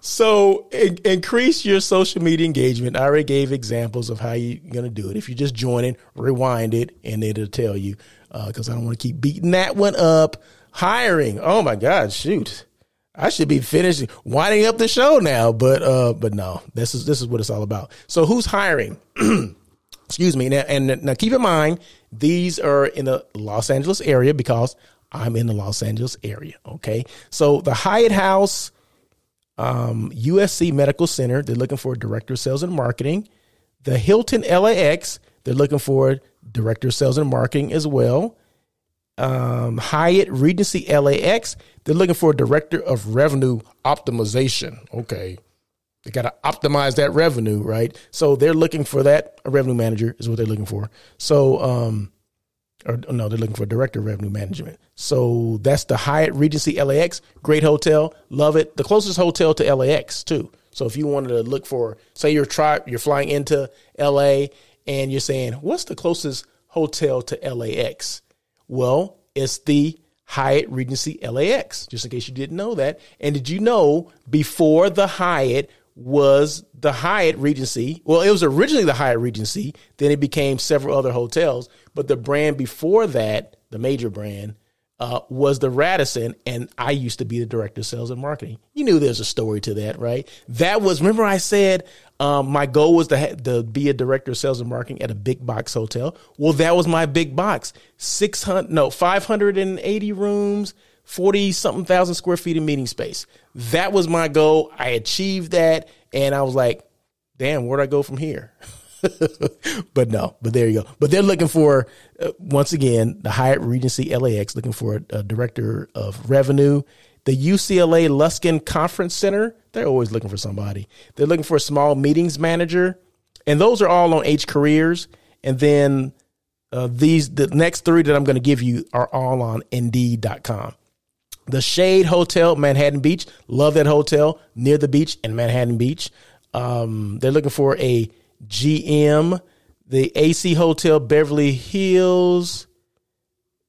so in, increase your social media engagement. I already gave examples of how you're going to do it. If you just join it, rewind it, and it'll tell you because uh, I don't want to keep beating that one up. Hiring. Oh my God, shoot. I should be finishing winding up the show now, but uh, but no, this is this is what it's all about. So who's hiring? Excuse me. Now and now keep in mind these are in the Los Angeles area because I'm in the Los Angeles area. Okay, so the Hyatt House um, USC Medical Center, they're looking for director of sales and marketing. The Hilton LAX, they're looking for director of sales and marketing as well. Um, Hyatt Regency LAX, they're looking for a director of revenue optimization. Okay. They got to optimize that revenue, right? So they're looking for that. A revenue manager is what they're looking for. So, um, or oh, no, they're looking for director of revenue management. So that's the Hyatt Regency LAX. Great hotel, love it. The closest hotel to LAX too. So if you wanted to look for, say you're try, you're flying into LA and you're saying, what's the closest hotel to LAX? Well, it's the Hyatt Regency LAX. Just in case you didn't know that. And did you know before the Hyatt was the Hyatt Regency. Well, it was originally the Hyatt Regency. Then it became several other hotels. But the brand before that, the major brand, uh, was the Radisson, and I used to be the director of sales and marketing. You knew there's a story to that, right? That was remember I said um, my goal was to, ha- to be a director of sales and marketing at a big box hotel. Well, that was my big box, six hundred no five hundred and eighty rooms, 40 something thousand square feet of meeting space. That was my goal. I achieved that. And I was like, damn, where'd I go from here? but no, but there you go. But they're looking for, uh, once again, the Hyatt Regency LAX looking for a, a director of revenue. The UCLA Luskin Conference Center, they're always looking for somebody. They're looking for a small meetings manager. And those are all on H Careers. And then uh, these, the next three that I'm going to give you are all on Indeed.com. The Shade Hotel, Manhattan Beach. Love that hotel near the beach in Manhattan Beach. Um, they're looking for a GM. The AC Hotel, Beverly Hills.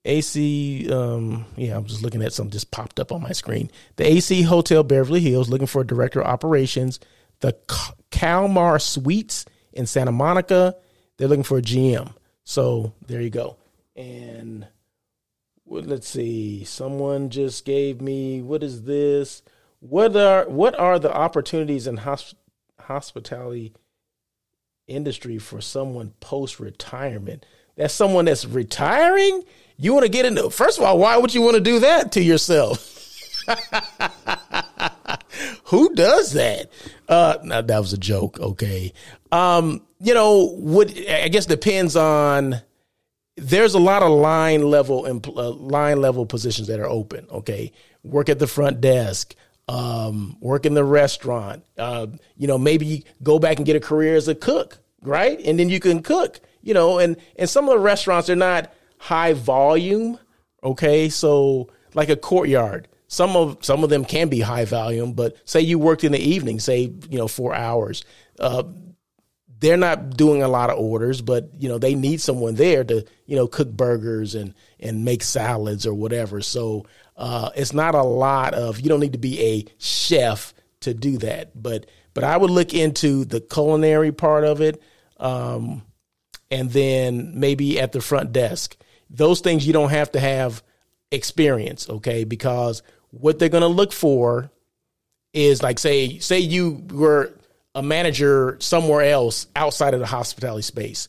AC, um, yeah, I'm just looking at something just popped up on my screen. The AC Hotel, Beverly Hills, looking for a director of operations. The Kalmar Suites in Santa Monica, they're looking for a GM. So there you go. And well, let's see. Someone just gave me what is this? What are what are the opportunities in hosp- hospitality industry for someone post retirement? That's someone that's retiring. You want to get into first of all, why would you want to do that to yourself? Who does that? Uh, no, that was a joke. Okay. Um, you know, what I guess depends on there's a lot of line level uh, line level positions that are open. Okay, work at the front desk, um, work in the restaurant. Uh, you know, maybe go back and get a career as a cook, right? And then you can cook. You know, and and some of the restaurants are not high volume. Okay, so like a courtyard. Some of some of them can be high volume, but say you worked in the evening, say you know four hours. Uh, they're not doing a lot of orders, but you know they need someone there to you know cook burgers and and make salads or whatever. So uh, it's not a lot of you don't need to be a chef to do that. But but I would look into the culinary part of it, um, and then maybe at the front desk. Those things you don't have to have experience, okay? Because what they're going to look for is like say say you were a manager somewhere else outside of the hospitality space.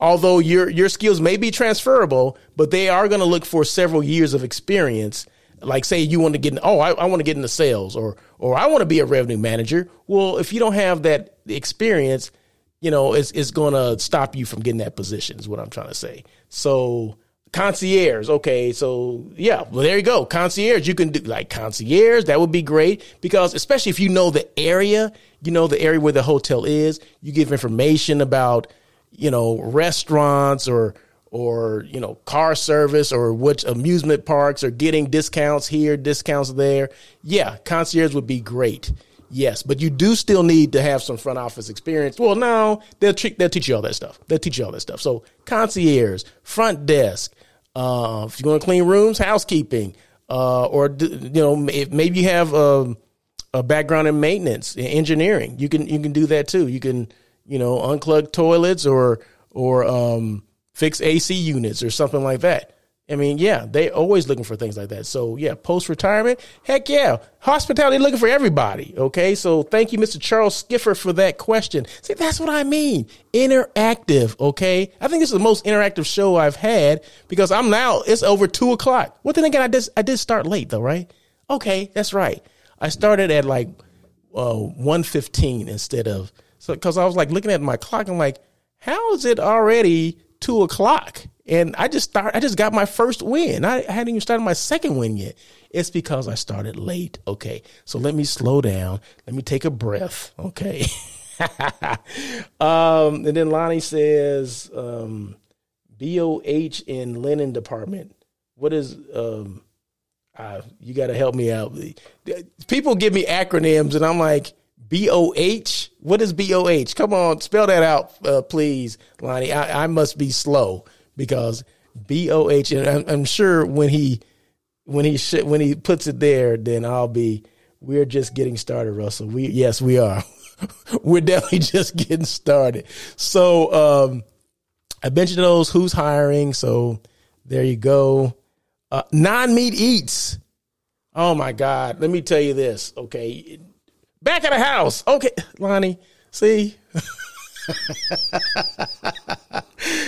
Although your your skills may be transferable, but they are going to look for several years of experience like say you want to get in, oh I, I want to get into sales or or I want to be a revenue manager. Well, if you don't have that experience, you know, it's it's going to stop you from getting that position. Is what I'm trying to say. So concierge, okay, so yeah, well there you go, concierge. You can do like concierge. That would be great because especially if you know the area, you know the area where the hotel is. You give information about you know restaurants or or you know car service or which amusement parks are getting discounts here, discounts there. Yeah, concierge would be great. Yes, but you do still need to have some front office experience. Well, no, they'll treat, they'll teach you all that stuff. They'll teach you all that stuff. So concierge, front desk, uh, if you're going to clean rooms, housekeeping, uh, or you know, if maybe you have a, um, a background in maintenance, engineering, you can you can do that too. You can you know unclog toilets or or um, fix AC units or something like that. I mean, yeah, they always looking for things like that. So yeah, post retirement, heck yeah, hospitality looking for everybody. Okay, so thank you, Mr. Charles Skiffer, for that question. See, that's what I mean, interactive. Okay, I think this is the most interactive show I've had because I'm now it's over two o'clock. Well, then again, I did I did start late though, right? Okay, that's right. I started at like uh, one fifteen instead of so because I was like looking at my clock. I'm like, how is it already two o'clock? And I just start I just got my first win. I hadn't even started my second win yet. It's because I started late. Okay. So let me slow down. Let me take a breath. Okay. um, and then Lonnie says, um, BOH in linen department. What is um uh, you got to help me out. People give me acronyms, and I'm like, BOH? What is BOH? Come on, spell that out, uh, please, Lonnie. I, I, must be slow because B O H, and I'm, I'm, sure when he when he sh- when he puts it there, then I'll be. We're just getting started, Russell. We yes, we are. we're definitely just getting started. So um, I mentioned those who's hiring. So there you go. Uh, non meat eats. Oh my God! Let me tell you this. Okay, back of the house. Okay, Lonnie. See.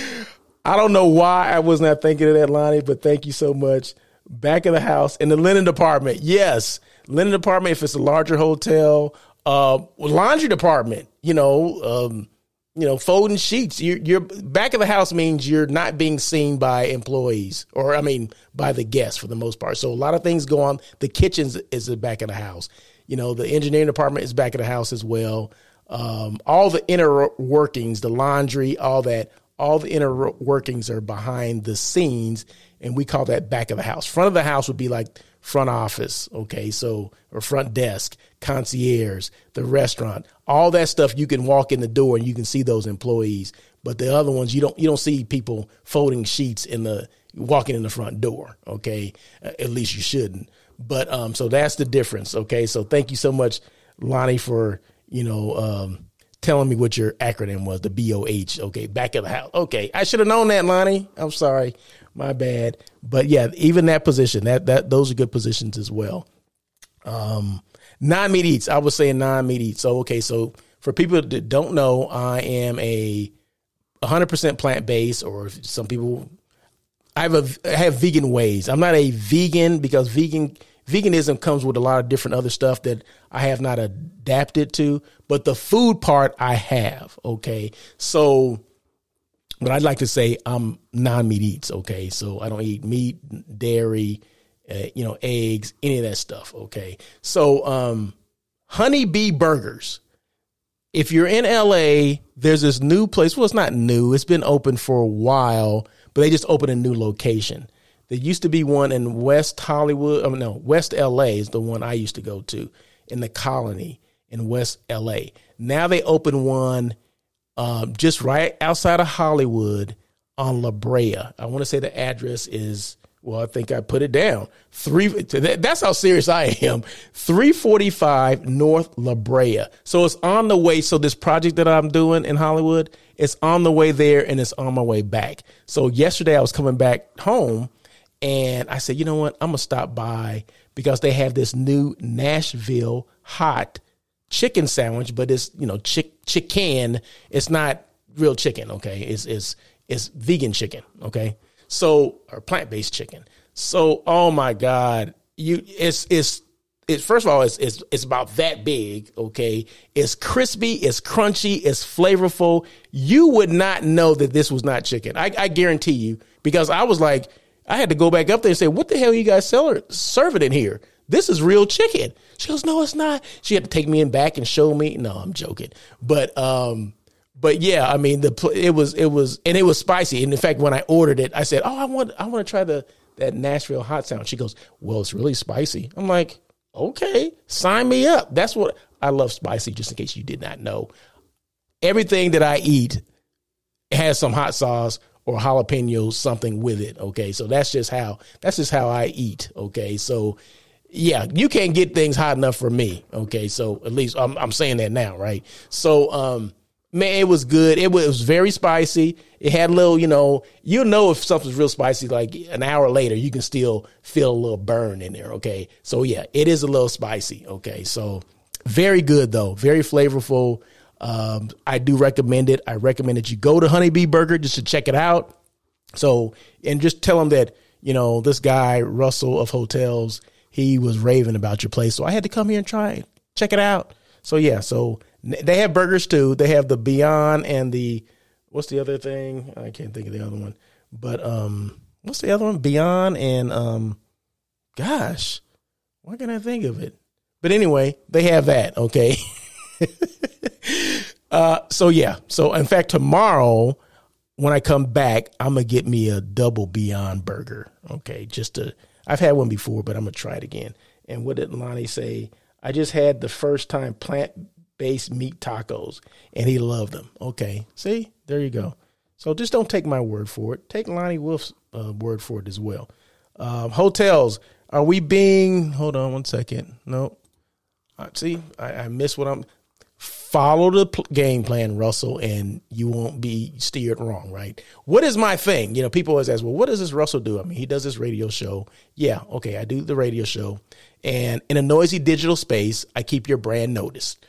I don't know why I was not thinking of that, Lonnie, but thank you so much. Back of the house in the linen department. Yes, linen department. If it's a larger hotel, uh, laundry department. You know, um, you know, folding sheets. You're, you're back of the house means you're not being seen by employees, or I mean, by the guests for the most part. So a lot of things go on. The kitchens is the back of the house. You know, the engineering department is back of the house as well. Um, all the inner workings, the laundry, all that all the inner workings are behind the scenes, and we call that back of the house. Front of the house would be like front office, okay, so or front desk, concierge, the restaurant, all that stuff. You can walk in the door and you can see those employees, but the other ones you don't. You don't see people folding sheets in the walking in the front door, okay. At least you shouldn't. But um, so that's the difference, okay. So thank you so much, Lonnie, for you know um telling me what your acronym was, the BOH. Okay, back of the house. Okay, I should have known that, Lonnie. I'm sorry, my bad. But yeah, even that position, that that those are good positions as well. Um, non meat eats. I was saying non meat eats. So okay, so for people that don't know, I am a 100% plant based, or some people. I have a I have vegan ways. I'm not a vegan because vegan veganism comes with a lot of different other stuff that I have not adapted to, but the food part I have. Okay. So, but I'd like to say I'm non meat eats. Okay. So I don't eat meat, dairy, uh, you know, eggs, any of that stuff. Okay. So, um, Honey Bee Burgers. If you're in LA, there's this new place. Well, it's not new. It's been open for a while, but they just opened a new location there used to be one in West Hollywood. Mean, no, West LA is the one I used to go to in the colony in West LA. Now they open one um, just right outside of Hollywood on La Brea. I want to say the address is, well, I think I put it down. Three. That's how serious I am. 345 North La Brea. So it's on the way. So this project that I'm doing in Hollywood, it's on the way there and it's on my way back. So yesterday I was coming back home and I said, you know what? I'm gonna stop by because they have this new Nashville hot chicken sandwich, but it's you know chick chicken. It's not real chicken. Okay, it's it's it's vegan chicken. Okay, so or plant based chicken. So oh my god, you it's it's it, first of all, it's, it's it's about that big. Okay, it's crispy, it's crunchy, it's flavorful. You would not know that this was not chicken. I, I guarantee you, because I was like, I had to go back up there and say, "What the hell you guys sell it in here? This is real chicken." She goes, "No, it's not." She had to take me in back and show me. No, I'm joking, but um, but yeah, I mean, the it was it was and it was spicy. And in fact, when I ordered it, I said, "Oh, I want I want to try the that Nashville hot sound." She goes, "Well, it's really spicy." I'm like Okay, sign me up. That's what I love spicy, just in case you did not know. Everything that I eat has some hot sauce or jalapeno something with it. Okay. So that's just how that's just how I eat. Okay. So yeah, you can't get things hot enough for me. Okay. So at least I'm I'm saying that now, right? So um man, it was good. It was, it was, very spicy. It had a little, you know, you know if something's real spicy, like an hour later, you can still feel a little burn in there. Okay. So yeah, it is a little spicy. Okay. So very good though. Very flavorful. Um, I do recommend it. I recommend that you go to Honeybee Burger just to check it out. So, and just tell them that, you know, this guy, Russell of Hotels, he was raving about your place. So I had to come here and try it, check it out. So yeah, so they have burgers too. They have the Beyond and the what's the other thing? I can't think of the other one. But um, what's the other one? Beyond and um, gosh, why can't I think of it? But anyway, they have that. Okay. uh, so yeah. So in fact, tomorrow when I come back, I'm gonna get me a double Beyond burger. Okay, just to I've had one before, but I'm gonna try it again. And what did Lonnie say? I just had the first time plant based meat tacos, and he loved them. Okay, see, there you go. So just don't take my word for it. Take Lonnie Wolf's uh, word for it as well. Um, hotels, are we being? Hold on one second. No, uh, see, I, I miss what I'm. Follow the game plan, Russell, and you won't be steered wrong. Right? What is my thing? You know, people always ask, "Well, what does this Russell do?" I mean, he does this radio show. Yeah, okay, I do the radio show, and in a noisy digital space, I keep your brand noticed.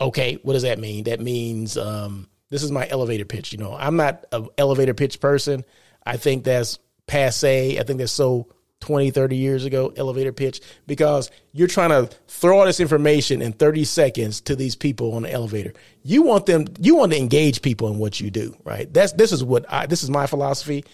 Okay, what does that mean? That means um, this is my elevator pitch. You know, I'm not an elevator pitch person. I think that's passe. I think that's so 20, 30 years ago, elevator pitch, because you're trying to throw all this information in 30 seconds to these people on the elevator. You want them, you want to engage people in what you do, right? That's, this is what I, this is my philosophy.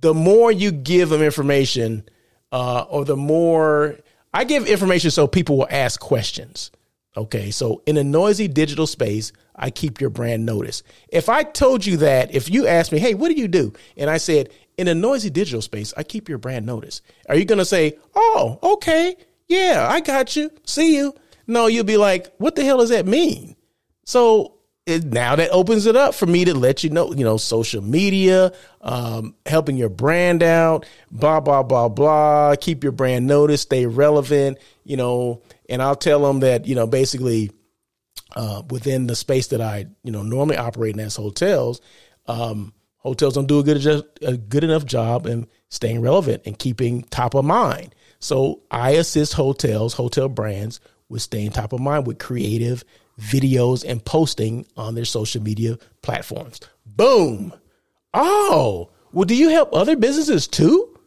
The more you give them information, uh, or the more I give information so people will ask questions. Okay, so in a noisy digital space, I keep your brand notice. If I told you that, if you asked me, hey, what do you do? And I said, in a noisy digital space, I keep your brand noticed. Are you going to say, oh, okay, yeah, I got you, see you? No, you'll be like, what the hell does that mean? So it, now that opens it up for me to let you know, you know, social media, um, helping your brand out, blah, blah, blah, blah, keep your brand noticed, stay relevant, you know, and I'll tell them that you know basically uh, within the space that I you know normally operate in as hotels, um, hotels don't do a good a good enough job in staying relevant and keeping top of mind. So I assist hotels, hotel brands with staying top of mind with creative videos and posting on their social media platforms. Boom. Oh, well, do you help other businesses too?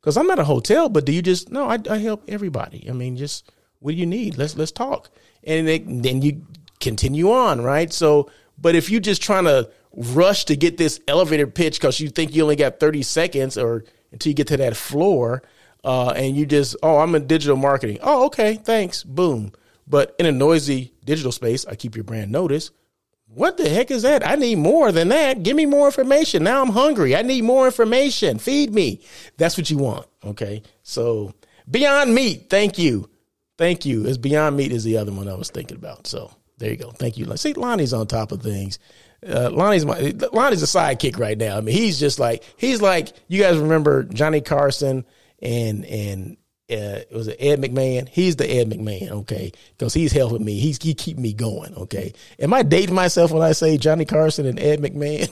Because I'm not a hotel, but do you just no? I, I help everybody. I mean, just what do you need? Let's let's talk. And it, then you continue on, right? So, but if you're just trying to rush to get this elevator pitch because you think you only got 30 seconds or until you get to that floor, uh, and you just, oh, I'm in digital marketing. Oh, okay, thanks. Boom. But in a noisy digital space, I keep your brand notice. What the heck is that? I need more than that. Give me more information. Now I'm hungry. I need more information. Feed me. That's what you want. Okay. So Beyond Meat, thank you. Thank you. It's Beyond Meat is the other one I was thinking about. So there you go. Thank you. See, Lonnie's on top of things. Uh, Lonnie's my Lonnie's a sidekick right now. I mean, he's just like he's like you guys remember Johnny Carson and and uh, it was Ed McMahon. He's the Ed McMahon, okay, because he's helping me. He's he keep me going, okay. Am I dating myself when I say Johnny Carson and Ed McMahon?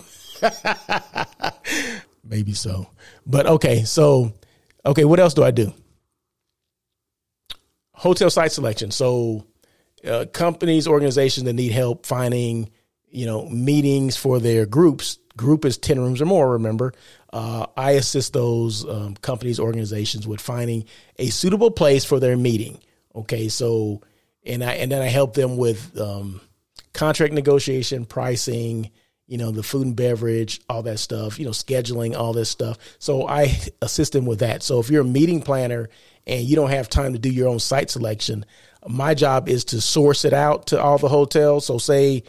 Maybe so, but okay. So okay, what else do I do? hotel site selection. So uh, companies, organizations that need help finding, you know, meetings for their groups, group is 10 rooms or more, remember, uh, I assist those um, companies, organizations with finding a suitable place for their meeting. Okay, so and I and then I help them with um, contract negotiation, pricing, you know, the food and beverage, all that stuff, you know, scheduling, all this stuff. So I assist them with that. So if you're a meeting planner and you don't have time to do your own site selection, my job is to source it out to all the hotels. So say,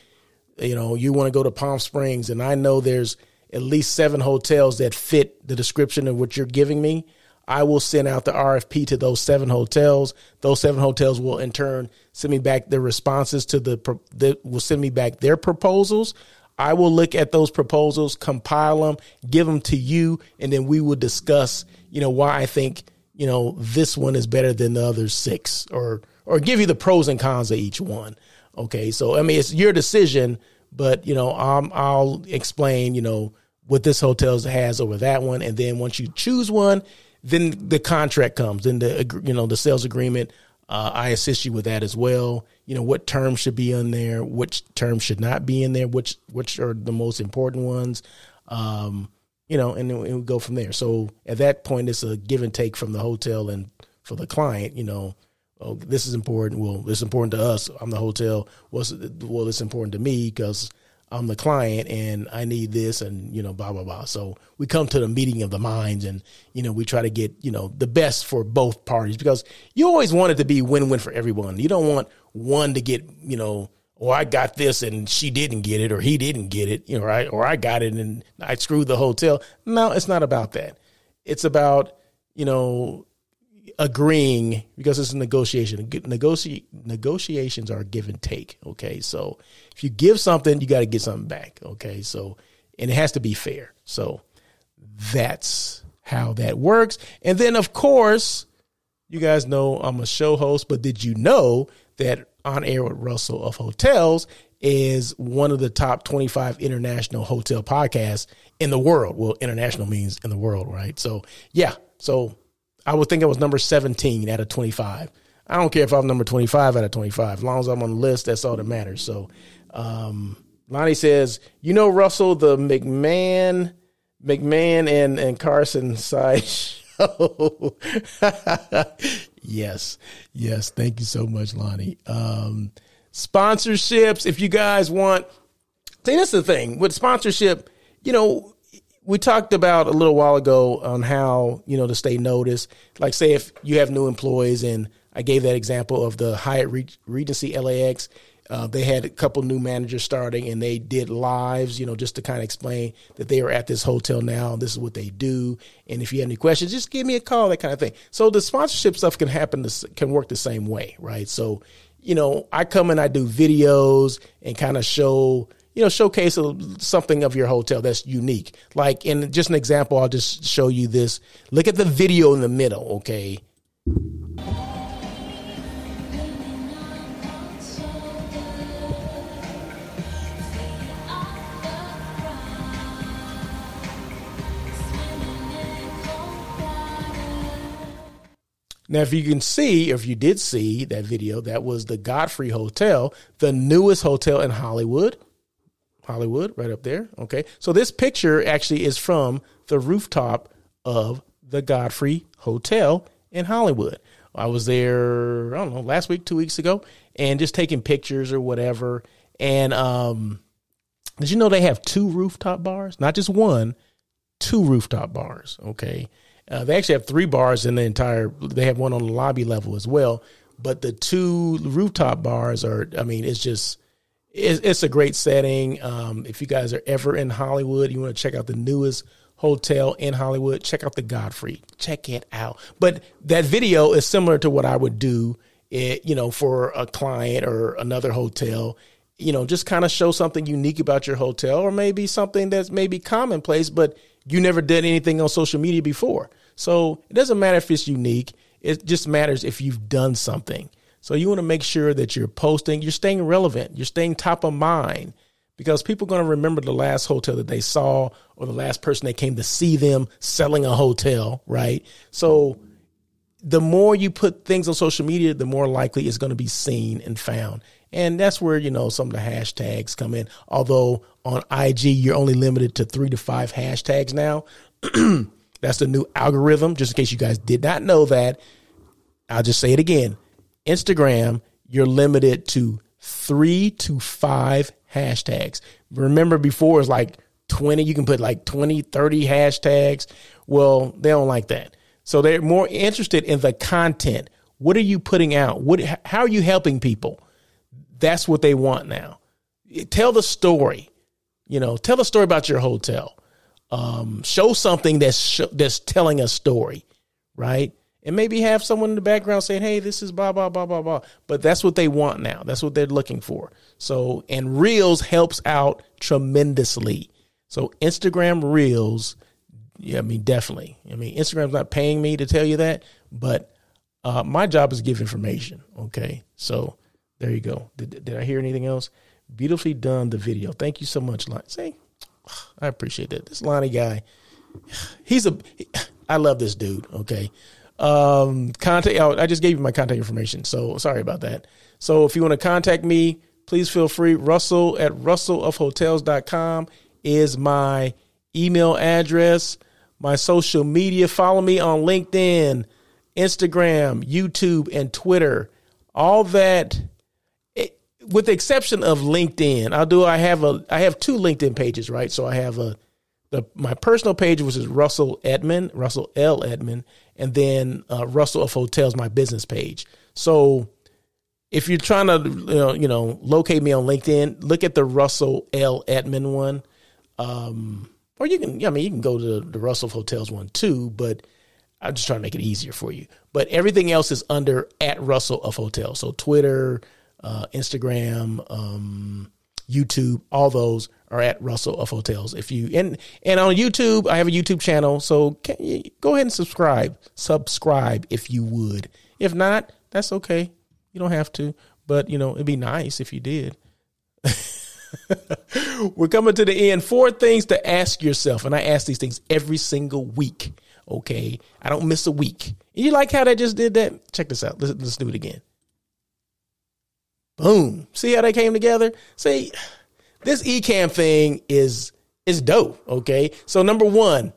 you know, you want to go to Palm Springs and I know there's at least seven hotels that fit the description of what you're giving me. I will send out the RFP to those seven hotels. Those seven hotels will in turn send me back their responses to the, the will send me back their proposals. I will look at those proposals, compile them, give them to you, and then we will discuss, you know, why I think, you know, this one is better than the other six or or give you the pros and cons of each one. Okay. So I mean it's your decision, but you know, um, I'll explain, you know, what this hotel has over that one. And then once you choose one, then the contract comes, then the you know the sales agreement. Uh, I assist you with that as well. You know what terms should be in there, which terms should not be in there, which which are the most important ones. Um, you know, and then we go from there. So at that point, it's a give and take from the hotel and for the client. You know, oh, this is important. Well, is important to us. I'm the hotel. What's well, it's important to me because I'm the client and I need this and, you know, blah, blah, blah. So we come to the meeting of the minds and, you know, we try to get, you know, the best for both parties because you always want it to be win win for everyone. You don't want one to get, you know, or I got this and she didn't get it or he didn't get it, you know, right? Or I got it and I screwed the hotel. No, it's not about that. It's about, you know, agreeing because it's a negotiation. Negotiate negotiations are give and take. Okay, so if you give something, you got to get something back. Okay, so and it has to be fair. So that's how that works. And then of course, you guys know I'm a show host, but did you know that on air with Russell of Hotels is one of the top 25 international hotel podcasts in the world. Well, international means in the world, right? So, yeah. So, I would think I was number 17 out of 25. I don't care if I'm number 25 out of 25. As long as I'm on the list, that's all that matters. So, um, Lonnie says, you know, Russell, the McMahon, McMahon and, and Carson side show. yes. Yes. Thank you so much, Lonnie. Um, sponsorships. If you guys want, see, that's the thing with sponsorship, you know, we talked about a little while ago on how you know to stay noticed. Like, say if you have new employees, and I gave that example of the Hyatt Regency LAX. Uh, they had a couple new managers starting, and they did lives, you know, just to kind of explain that they are at this hotel now. And this is what they do, and if you have any questions, just give me a call, that kind of thing. So the sponsorship stuff can happen, can work the same way, right? So, you know, I come and I do videos and kind of show you know, showcase something of your hotel that's unique. Like, in just an example, I'll just show you this. Look at the video in the middle, okay? Now, if you can see, if you did see that video, that was the Godfrey Hotel, the newest hotel in Hollywood. Hollywood, right up there. Okay. So this picture actually is from the rooftop of the Godfrey Hotel in Hollywood. I was there, I don't know, last week, two weeks ago, and just taking pictures or whatever. And um, did you know they have two rooftop bars? Not just one, two rooftop bars. Okay. Uh, they actually have three bars in the entire, they have one on the lobby level as well. But the two rooftop bars are, I mean, it's just, it's, it's a great setting. Um, if you guys are ever in Hollywood, you want to check out the newest hotel in Hollywood, check out the Godfrey. Check it out. But that video is similar to what I would do, it, you know, for a client or another hotel. You know, just kind of show something unique about your hotel, or maybe something that's maybe commonplace, but you never did anything on social media before. So it doesn't matter if it's unique. It just matters if you've done something. So you want to make sure that you're posting, you're staying relevant, you're staying top of mind because people are going to remember the last hotel that they saw or the last person that came to see them selling a hotel, right? So the more you put things on social media, the more likely it's going to be seen and found. And that's where, you know, some of the hashtags come in. Although on IG, you're only limited to three to five hashtags now. that's the new algorithm, just in case you guys did not know that. I'll just say it again. Instagram, you're limited to three to five hashtags. Remember before it's like 20, you can put like 20, 30 hashtags. Well, they don't like that. So they're more interested in the content. What are you putting out? What how are you helping people? That's what they want now. Tell the story. You know, tell the story about your hotel. Um, show something that's sh- that's telling a story, right? And maybe have someone in the background saying, "Hey, this is blah blah blah blah blah." But that's what they want now. That's what they're looking for. So, and Reels helps out tremendously. So, Instagram Reels, yeah, I mean, definitely. I mean, Instagram's not paying me to tell you that, but uh, my job is to give information. Okay, so there you go. Did, did I hear anything else? Beautifully done the video. Thank you so much, Lonnie. Say, I appreciate that. This Lonnie guy, he's a. I love this dude. Okay. Um, contact. I just gave you my contact information, so sorry about that. So if you want to contact me, please feel free. Russell at russellofhotels.com is my email address. My social media. Follow me on LinkedIn, Instagram, YouTube, and Twitter. All that with the exception of LinkedIn, I'll do. I have a. I have two LinkedIn pages, right? So I have a the my personal page, which is Russell Edmond, Russell L Edmond, and then uh, Russell of Hotels, my business page. So if you're trying to you know locate me on LinkedIn, look at the Russell L Edmond one, um, or you can. I mean, you can go to the Russell of Hotels one too, but. I'm just trying to make it easier for you. But everything else is under at Russell of Hotels. So Twitter, uh, Instagram, um, YouTube, all those are at Russell of Hotels. If you and and on YouTube, I have a YouTube channel, so you, go ahead and subscribe. Subscribe if you would. If not, that's okay. You don't have to, but you know it'd be nice if you did. We're coming to the end. Four things to ask yourself, and I ask these things every single week. Okay, I don't miss a week. And You like how they just did that? Check this out. Let's, let's do it again. Boom. See how they came together? See, this Ecamm thing is is dope. Okay. So number one,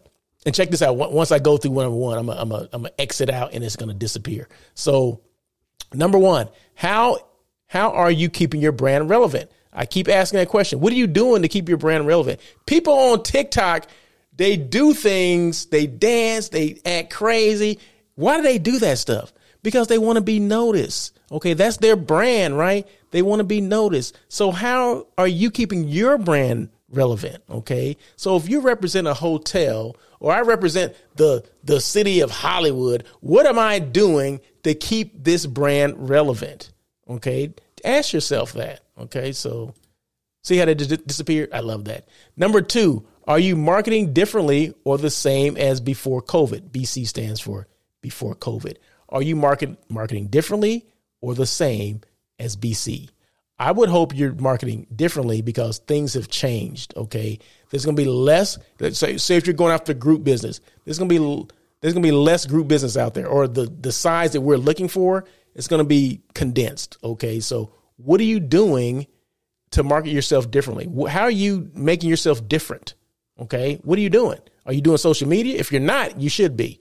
and check this out. Once I go through number one, I'm a, I'm a, I'm a exit out and it's to disappear. So number one, how how are you keeping your brand relevant? I keep asking that question. What are you doing to keep your brand relevant? People on TikTok, they do things, they dance, they act crazy. Why do they do that stuff? Because they want to be noticed. Okay, that's their brand, right? They want to be noticed. So how are you keeping your brand relevant? Okay. So if you represent a hotel or I represent the the city of Hollywood, what am I doing to keep this brand relevant? Okay. Ask yourself that. Okay. So see how just disappeared? I love that. Number two, are you marketing differently or the same as before COVID? BC stands for before COVID. Are you market, marketing differently or the same as BC. I would hope you're marketing differently because things have changed. Okay, there's going to be less. Say, say if you're going after group business, there's going to be there's going to be less group business out there, or the the size that we're looking for is going to be condensed. Okay, so what are you doing to market yourself differently? How are you making yourself different? Okay, what are you doing? Are you doing social media? If you're not, you should be.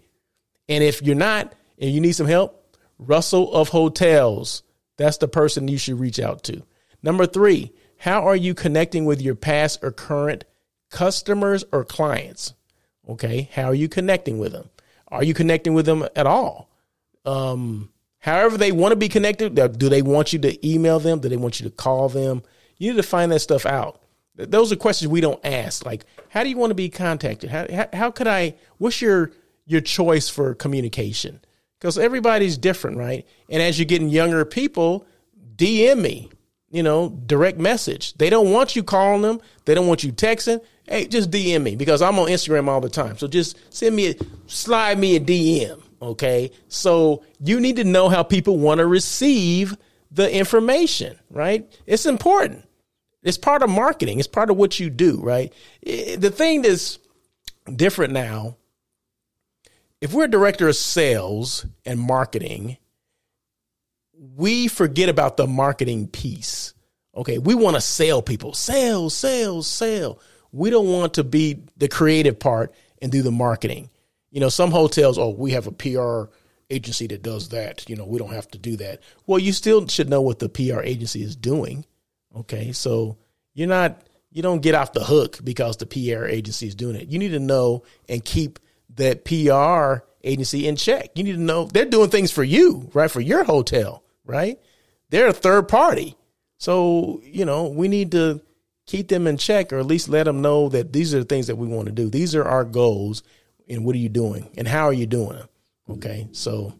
And if you're not, and you need some help, Russell of Hotels that's the person you should reach out to. Number three, how are you connecting with your past or current customers or clients? Okay, how are you connecting with them? Are you connecting with them at all? Um, however, they want to be connected. Do they want you to email them? Do they want you to call them? You need to find that stuff out. Those are questions we don't ask. Like, how do you want to be contacted? How, how, how could I? What's your your choice for communication? Because everybody's different, right? And as you're getting younger people, DM me, you know, direct message. They don't want you calling them. They don't want you texting. Hey, just DM me because I'm on Instagram all the time. So just send me a slide me a DM. Okay. So you need to know how people want to receive the information, right? It's important. It's part of marketing. It's part of what you do, right? The thing that's different now if we're a director of sales and marketing, we forget about the marketing piece. Okay, we want to sell people, sell, sell, sell. We don't want to be the creative part and do the marketing. You know, some hotels, oh, we have a PR agency that does that. You know, we don't have to do that. Well, you still should know what the PR agency is doing. Okay, so you're not you don't get off the hook because the PR agency is doing it. You need to know and keep that PR agency in check. You need to know they're doing things for you, right? For your hotel, right? They're a third party. So, you know, we need to keep them in check or at least let them know that these are the things that we want to do. These are our goals and what are you doing and how are you doing them? Okay. So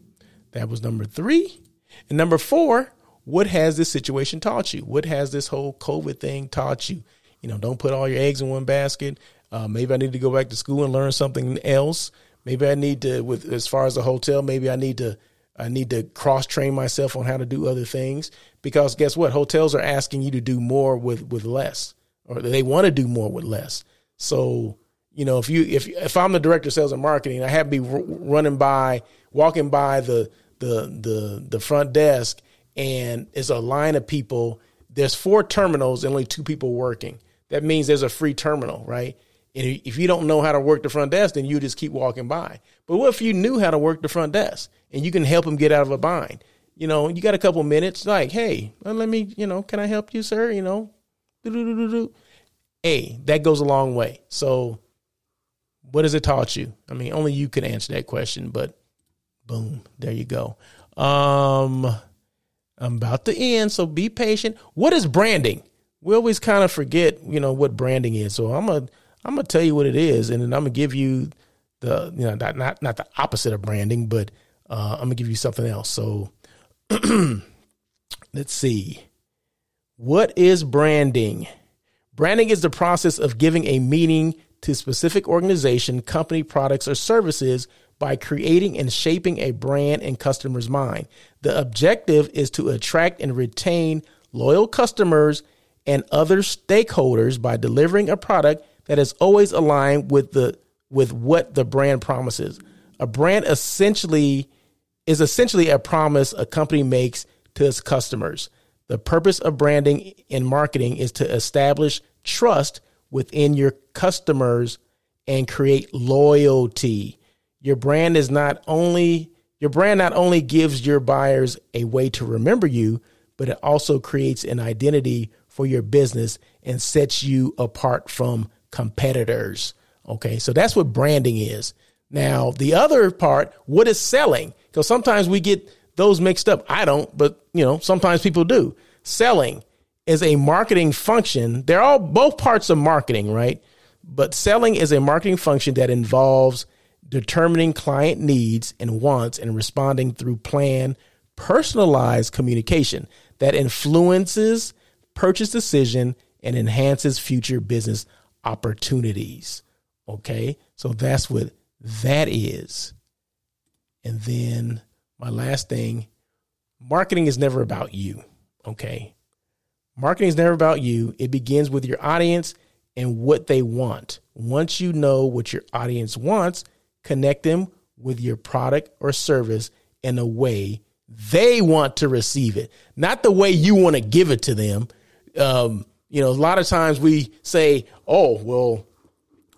that was number three. And number four, what has this situation taught you? What has this whole COVID thing taught you? You know, don't put all your eggs in one basket. Uh, maybe I need to go back to school and learn something else. Maybe I need to, with as far as the hotel, maybe I need to, I need to cross train myself on how to do other things. Because guess what? Hotels are asking you to do more with with less, or they want to do more with less. So you know, if you if if I'm the director of sales and marketing, I have to be running by, walking by the the the the front desk, and it's a line of people. There's four terminals and only two people working. That means there's a free terminal, right? And if you don't know how to work the front desk, then you just keep walking by. But what if you knew how to work the front desk and you can help them get out of a bind? You know, you got a couple minutes, like, hey, let me, you know, can I help you, sir? You know, hey, that goes a long way. So, what has it taught you? I mean, only you can answer that question, but boom, there you go. Um, I'm about to end, so be patient. What is branding? We always kind of forget, you know, what branding is. So I'm gonna I'm gonna tell you what it is, and then I'm gonna give you the you know not not not the opposite of branding, but uh, I'm gonna give you something else. So let's see. What is branding? Branding is the process of giving a meaning to specific organization, company, products, or services by creating and shaping a brand in customers' mind. The objective is to attract and retain loyal customers and other stakeholders by delivering a product that is always aligned with the with what the brand promises. A brand essentially is essentially a promise a company makes to its customers. The purpose of branding and marketing is to establish trust within your customers and create loyalty. Your brand is not only your brand not only gives your buyers a way to remember you, but it also creates an identity for your business and sets you apart from competitors. Okay, so that's what branding is. Now, the other part, what is selling? Because sometimes we get those mixed up. I don't, but you know, sometimes people do. Selling is a marketing function. They're all both parts of marketing, right? But selling is a marketing function that involves determining client needs and wants and responding through planned, personalized communication that influences purchase decision and enhances future business opportunities. Okay. So that's what that is. And then my last thing marketing is never about you. Okay. Marketing is never about you. It begins with your audience and what they want. Once you know what your audience wants, connect them with your product or service in a way they want to receive it, not the way you want to give it to them. Um, you know, a lot of times we say, "Oh, well,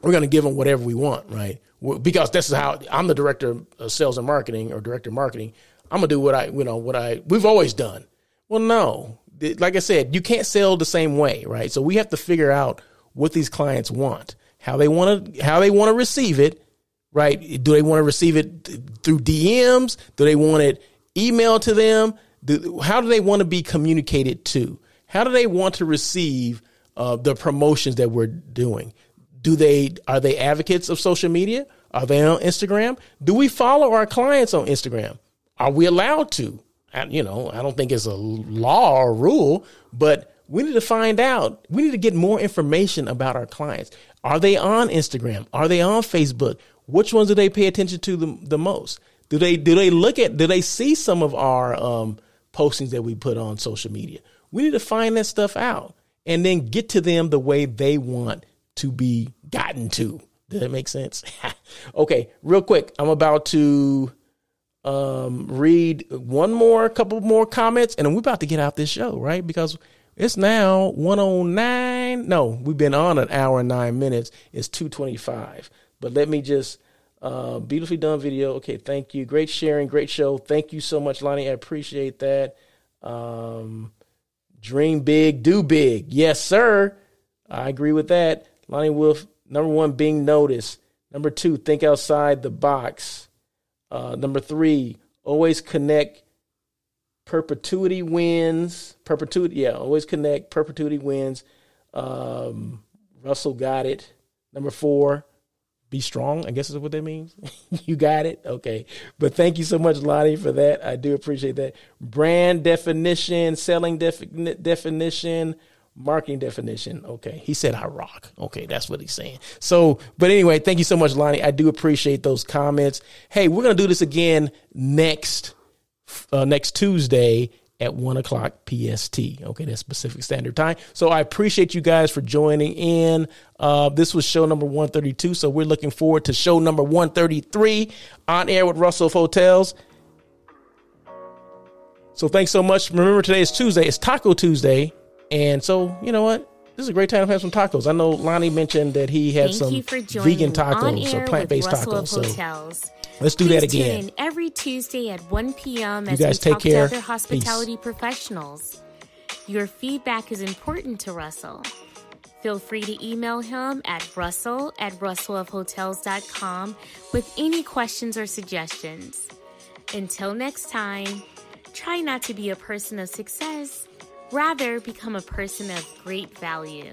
we're going to give them whatever we want," right? Because this is how I'm the director of uh, sales and marketing or director of marketing. I'm gonna do what I, you know, what I we've always done. Well, no, like I said, you can't sell the same way, right? So we have to figure out what these clients want, how they want to, how they want to receive it, right? Do they want to receive it through DMs? Do they want it emailed to them? Do, how do they want to be communicated to? How do they want to receive uh, the promotions that we're doing? Do they are they advocates of social media? Are they on Instagram? Do we follow our clients on Instagram? Are we allowed to? I, you know, I don't think it's a law or rule, but we need to find out. We need to get more information about our clients. Are they on Instagram? Are they on Facebook? Which ones do they pay attention to the, the most? Do they do they look at do they see some of our um, postings that we put on social media? We need to find that stuff out and then get to them the way they want to be gotten to. Does that make sense? okay, real quick. I'm about to um, read one more, couple more comments, and we're about to get out this show, right? Because it's now 109. No, we've been on an hour and nine minutes. It's 225. But let me just uh, beautifully done video. Okay, thank you. Great sharing, great show. Thank you so much, Lonnie. I appreciate that. Um, dream big, do big. Yes, sir. I agree with that. Lonnie Wolf, number one, being noticed. Number two, think outside the box. Uh, number three, always connect. Perpetuity wins. Perpetuity, yeah, always connect. Perpetuity wins. Um, Russell got it. Number four, be strong. I guess is what that means. you got it. Okay. But thank you so much, Lonnie, for that. I do appreciate that. Brand definition, selling defi- definition, marketing definition. Okay. He said I rock. Okay. That's what he's saying. So, but anyway, thank you so much, Lonnie. I do appreciate those comments. Hey, we're going to do this again next, uh, next Tuesday at one o'clock PST. Okay, that's Pacific Standard Time. So I appreciate you guys for joining in. Uh, this was show number 132. So we're looking forward to show number 133 on air with Russell Hotels. So thanks so much. Remember, today is Tuesday. It's Taco Tuesday. And so, you know what? This is a great time to have some tacos. I know Lonnie mentioned that he had Thank some vegan tacos, so plant based tacos. So let's do Please that again. Tune in every Tuesday at 1 p.m. You as guys we take talk care. to other hospitality professionals. Your feedback is important to Russell. Feel free to email him at russell at russellofhotels.com with any questions or suggestions. Until next time, try not to be a person of success, rather, become a person of great value.